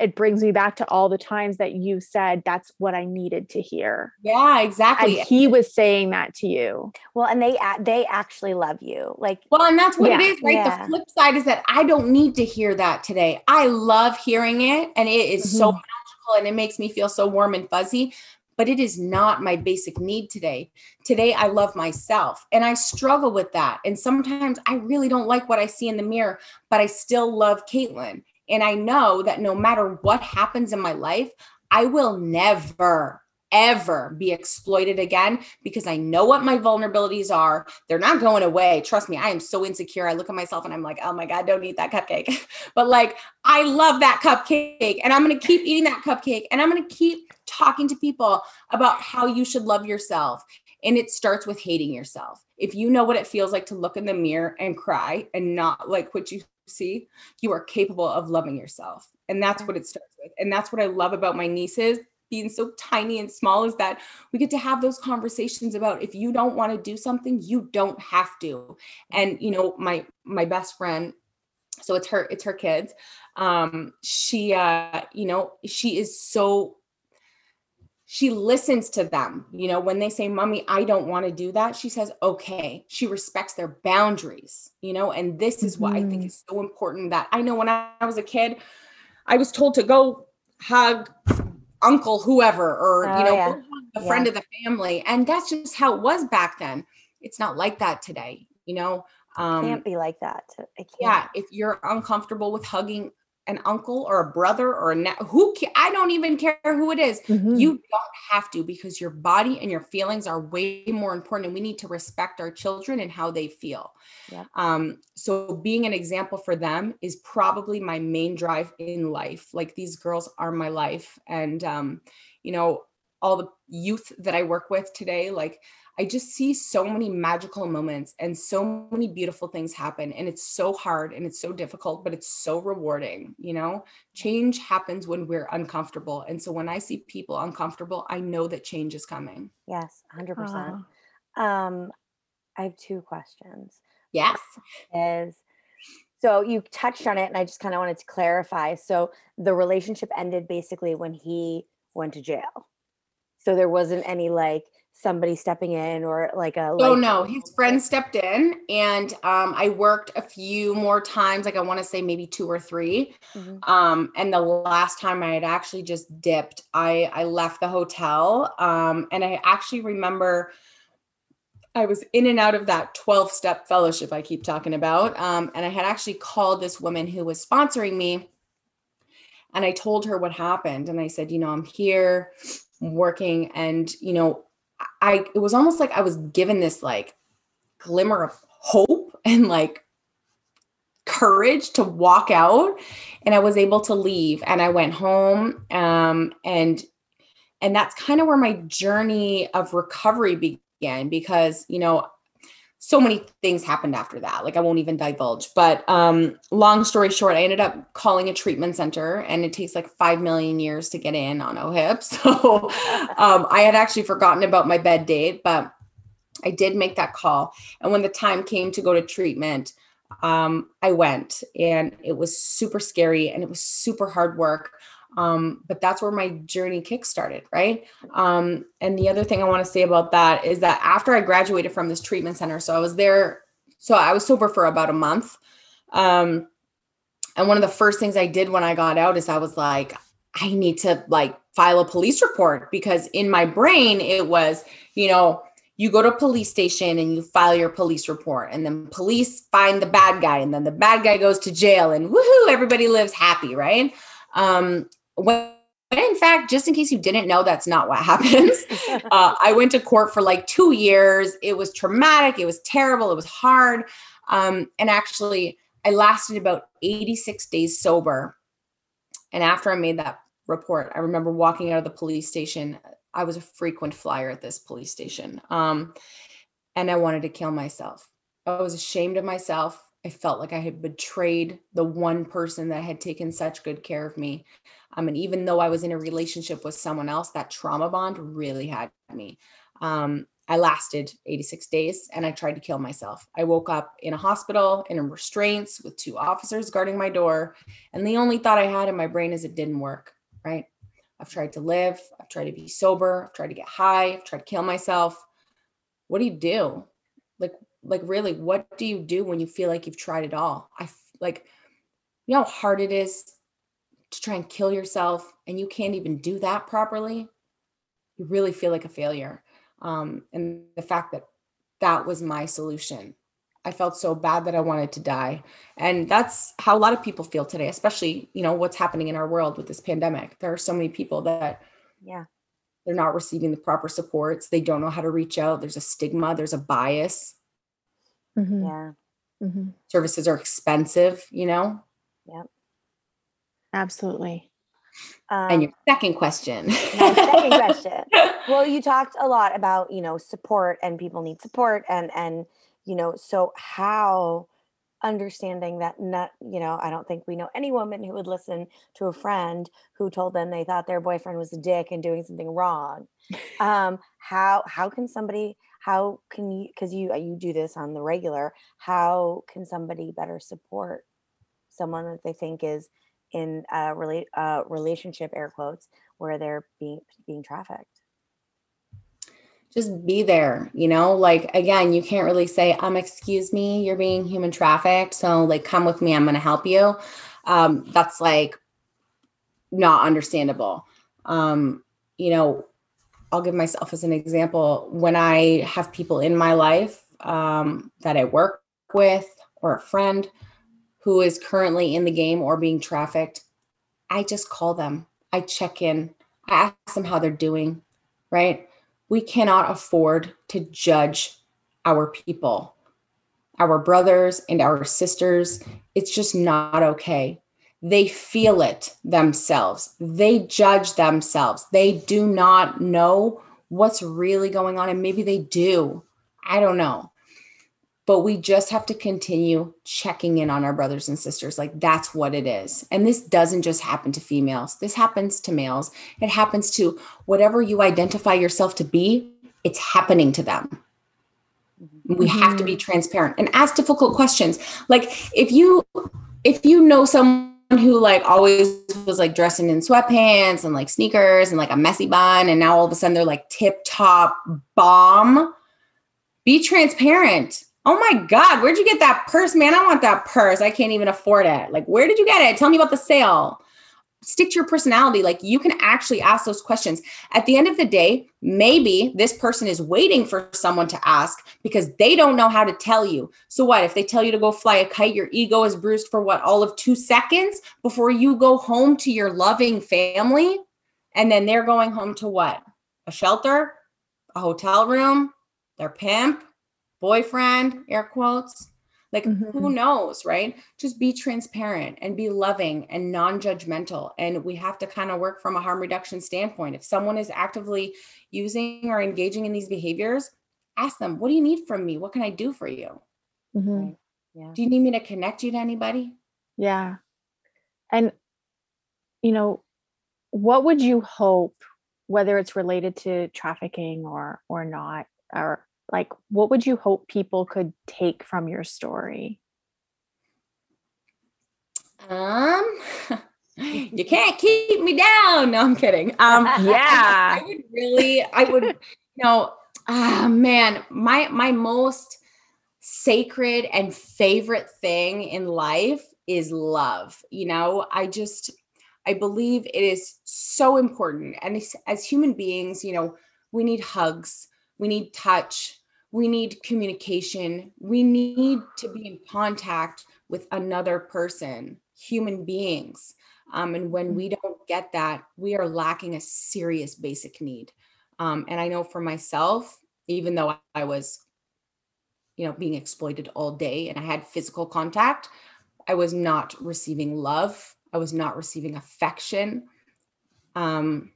it brings me back to all the times that you said that's what i needed to hear. Yeah exactly. And he was saying that to you. Well and they they actually love you like well and that's what yeah, it is right? Yeah. the flip side is that i don't need to hear that today. I love hearing it and it is mm-hmm. so magical and it makes me feel so warm and fuzzy but it is not my basic need today. Today, I love myself and I struggle with that. And sometimes I really don't like what I see in the mirror, but I still love Caitlin. And I know that no matter what happens in my life, I will never, ever be exploited again because I know what my vulnerabilities are. They're not going away. Trust me, I am so insecure. I look at myself and I'm like, oh my God, don't eat that cupcake. but like, I love that cupcake and I'm going to keep eating that cupcake and I'm going to keep talking to people about how you should love yourself. And it starts with hating yourself. If you know what it feels like to look in the mirror and cry and not like what you see, you are capable of loving yourself. And that's what it starts with. And that's what I love about my nieces being so tiny and small is that we get to have those conversations about if you don't want to do something you don't have to and you know my my best friend so it's her it's her kids um she uh you know she is so she listens to them you know when they say mommy i don't want to do that she says okay she respects their boundaries you know and this is what mm-hmm. i think mm-hmm. is so important that i know when i was a kid i was told to go hug uncle whoever or oh, you know yeah. a friend yeah. of the family and that's just how it was back then it's not like that today you know um, it can't be like that yeah if you're uncomfortable with hugging an uncle or a brother or a who ca- I don't even care who it is. Mm-hmm. You don't have to because your body and your feelings are way more important and we need to respect our children and how they feel. Yeah. Um so being an example for them is probably my main drive in life. Like these girls are my life and um you know all the youth that I work with today like I just see so many magical moments and so many beautiful things happen. And it's so hard and it's so difficult, but it's so rewarding. You know, change happens when we're uncomfortable. And so when I see people uncomfortable, I know that change is coming. Yes, 100%. Um, I have two questions. Yes. Is so you touched on it, and I just kind of wanted to clarify. So the relationship ended basically when he went to jail. So there wasn't any like somebody stepping in or like a like, oh no his friend stepped in and um, i worked a few more times like i want to say maybe two or 3 mm-hmm. um, and the last time i had actually just dipped i i left the hotel um, and i actually remember I was in and out of that 12 step fellowship I keep talking about. Um, and I had actually called this woman who was sponsoring me. And I told her what happened. And I said, you know, I'm here, working. And, you know, I it was almost like I was given this like glimmer of hope and like courage to walk out and I was able to leave and I went home um and and that's kind of where my journey of recovery began because you know so many things happened after that. Like I won't even divulge. But um, long story short, I ended up calling a treatment center, and it takes like five million years to get in on OHIP. So um, I had actually forgotten about my bed date, but I did make that call. And when the time came to go to treatment, um, I went, and it was super scary, and it was super hard work. Um, but that's where my journey kick-started, right? Um, and the other thing I want to say about that is that after I graduated from this treatment center, so I was there, so I was sober for about a month. Um, and one of the first things I did when I got out is I was like, I need to like file a police report because in my brain it was, you know, you go to a police station and you file your police report and then police find the bad guy and then the bad guy goes to jail and woohoo everybody lives happy right um, when in fact, just in case you didn't know, that's not what happens. uh, I went to court for like two years. It was traumatic. It was terrible. It was hard. Um, and actually, I lasted about 86 days sober. And after I made that report, I remember walking out of the police station. I was a frequent flyer at this police station. Um, and I wanted to kill myself. I was ashamed of myself. I felt like I had betrayed the one person that had taken such good care of me. Um, and even though I was in a relationship with someone else, that trauma bond really had me. Um, I lasted 86 days and I tried to kill myself. I woke up in a hospital in restraints with two officers guarding my door. And the only thought I had in my brain is it didn't work, right? I've tried to live, I've tried to be sober, I've tried to get high, I've tried to kill myself. What do you do? Like, like really, what do you do when you feel like you've tried it all? I like, you know how hard it is to try and kill yourself and you can't even do that properly, you really feel like a failure. Um, and the fact that that was my solution. I felt so bad that I wanted to die. And that's how a lot of people feel today, especially, you know, what's happening in our world with this pandemic. There are so many people that yeah they're not receiving the proper supports they don't know how to reach out there's a stigma there's a bias Mhm. Yeah. Mhm. services are expensive you know Absolutely. Um, and your second question my second question. Well, you talked a lot about, you know, support and people need support and and you know, so how understanding that not, you know, I don't think we know any woman who would listen to a friend who told them they thought their boyfriend was a dick and doing something wrong. Um how how can somebody how can you cuz you you do this on the regular, how can somebody better support someone that they think is in a relate uh relationship air quotes where they're being being trafficked. just be there you know? Like again you can't really say um excuse me you're being human trafficked so like come with me i'm going to help you. Um that's like not understandable. Um you know i'll give myself as an example. When i have people in my life um that i work with or a friend who is currently in the game or being trafficked i just call them i check in i ask them how they're doing right we cannot afford to judge our people, our brothers and our sisters. It's just not okay. They feel it themselves, they judge themselves. They do not know what's really going on, and maybe they do. I don't know. But we just have to continue checking in on our brothers and sisters. Like that's what it is. And this doesn't just happen to females, this happens to males. It happens to whatever you identify yourself to be, it's happening to them. Mm-hmm. We have to be mm-hmm. transparent and ask difficult questions. Like if you if you know someone who like always was like dressing in sweatpants and like sneakers and like a messy bun and now all of a sudden they're like tip top bomb, be transparent. Oh my God, where'd you get that purse, man? I want that purse. I can't even afford it. Like, where did you get it? Tell me about the sale stick to your personality. Like you can actually ask those questions. At the end of the day, maybe this person is waiting for someone to ask because they don't know how to tell you. So, what if they tell you to go fly a kite? Your ego is bruised for what, all of two seconds before you go home to your loving family? And then they're going home to what? A shelter, a hotel room, their pimp, boyfriend, air quotes. Like, who Mhm. knows, right? Just be transparent and be loving and non judgmental. And we have to kind of work from a harm reduction standpoint. If someone is actively using or engaging in these behaviors, ask them, What do you need from me? What can I do for you? Mhm. Right. Yeah. Do you need me to connect you to anybody? Yeah. And, you know, what would you hope, whether it's related to trafficking or or not, or like what would you hope people could take from your story? Um, you can't keep me down. No, I'm kidding. Um, Yeah. I would really, I would, you know, ah, man, my my most sacred and favorite thing in life is love. You know, I just, I believe it is so important. And as human beings, you know, we need hugs, we need touch, we need communication, we need to be in contact with another person, human beings. Um, and when we don't get that, we are lacking a serious basic need. Um, and I know for myself, even though I was, you know, being exploited all day and I had physical contact, I was not receiving love. I was not receiving affection. Um,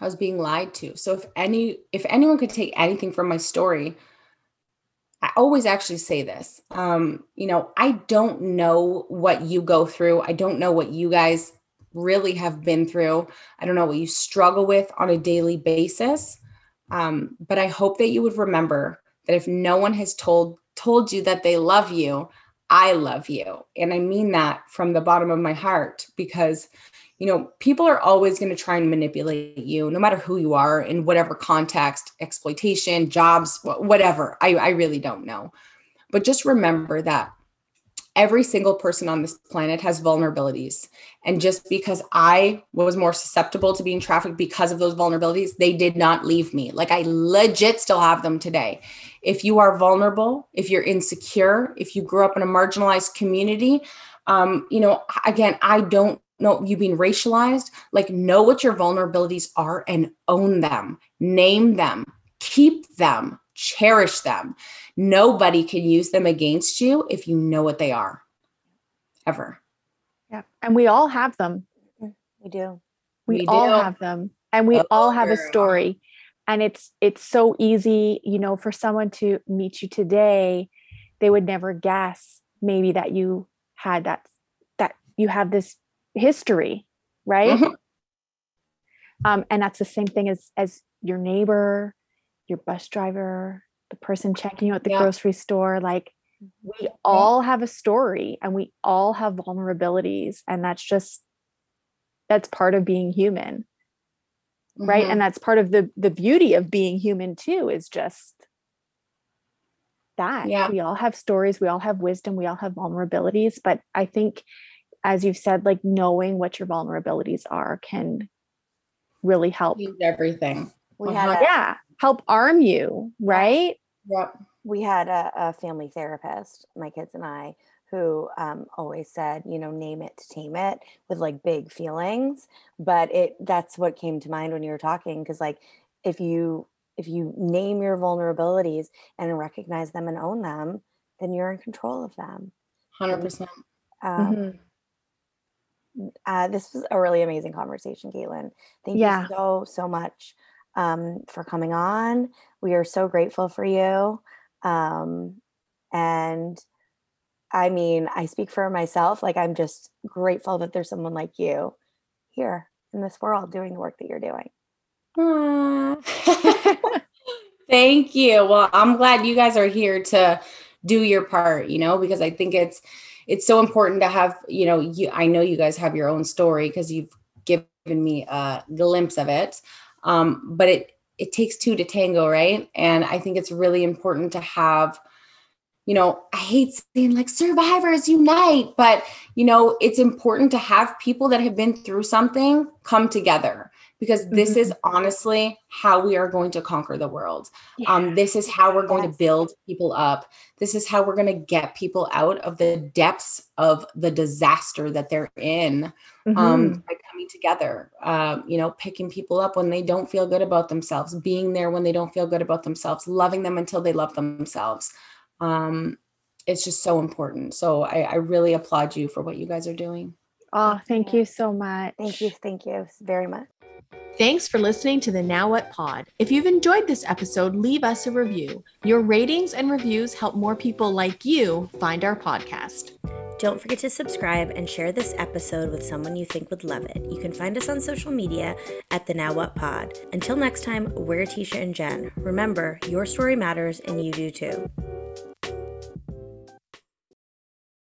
I was being lied to. So if any, if anyone could take anything from my story, I always actually say this. Um, you know, I don't know what you go through. I don't know what you guys really have been through. I don't know what you struggle with on a daily basis. Um, but I hope that you would remember that if no one has told told you that they love you, I love you. And I mean that from the bottom of my heart because you know, people are always going to try and manipulate you no matter who you are in whatever context, exploitation, jobs, whatever. I I really don't know. But just remember that every single person on this planet has vulnerabilities. And just because I was more susceptible to being trafficked because of those vulnerabilities, they did not leave me. Like I legit still have them today. If you are vulnerable, if you're insecure, if you grew up in a marginalized community, um, you know, again, I don't no you being racialized like know what your vulnerabilities are and own them name them keep them cherish them. Nobody can use them against you if you know what they are. Ever. Yeah and we all have them. We do. We, we all do. have them and we oh, all have a story. And it's it's so easy you know for someone to meet you today they would never guess maybe that you had that that you have this history right mm-hmm. um, and that's the same thing as as your neighbor your bus driver the person checking you at the yeah. grocery store like we all have a story and we all have vulnerabilities and that's just that's part of being human mm-hmm. right and that's part of the the beauty of being human too is just that yeah. we all have stories we all have wisdom we all have vulnerabilities but i think as you've said like knowing what your vulnerabilities are can really help everything we uh-huh. had a, yeah help arm you right yep we had a, a family therapist my kids and i who um, always said, you know, name it to tame it with like big feelings. But it that's what came to mind when you were talking. Cause like if you if you name your vulnerabilities and recognize them and own them, then you're in control of them. Hundred percent. Um, mm-hmm. Uh, this was a really amazing conversation, Caitlin. Thank yeah. you so so much um, for coming on. We are so grateful for you. Um, and I mean, I speak for myself. Like, I'm just grateful that there's someone like you here in this world doing the work that you're doing. Thank you. Well, I'm glad you guys are here to do your part, you know, because I think it's it's so important to have, you know, you I know you guys have your own story because you've given me a glimpse of it. Um, but it it takes two to tango, right? And I think it's really important to have you know, I hate saying like survivors unite, but you know, it's important to have people that have been through something come together because this mm-hmm. is honestly how we are going to conquer the world. Yeah. Um, this is how we're going yes. to build people up. This is how we're going to get people out of the depths of the disaster that they're in um, mm-hmm. um, by coming together. Uh, you know, picking people up when they don't feel good about themselves, being there when they don't feel good about themselves, loving them until they love themselves. Um, it's just so important. So I, I really applaud you for what you guys are doing. Oh, thank you so much. Thank you. Thank you very much. Thanks for listening to the Now What Pod. If you've enjoyed this episode, leave us a review. Your ratings and reviews help more people like you find our podcast. Don't forget to subscribe and share this episode with someone you think would love it. You can find us on social media at the Now What Pod. Until next time, we're Tisha and Jen. Remember, your story matters and you do too.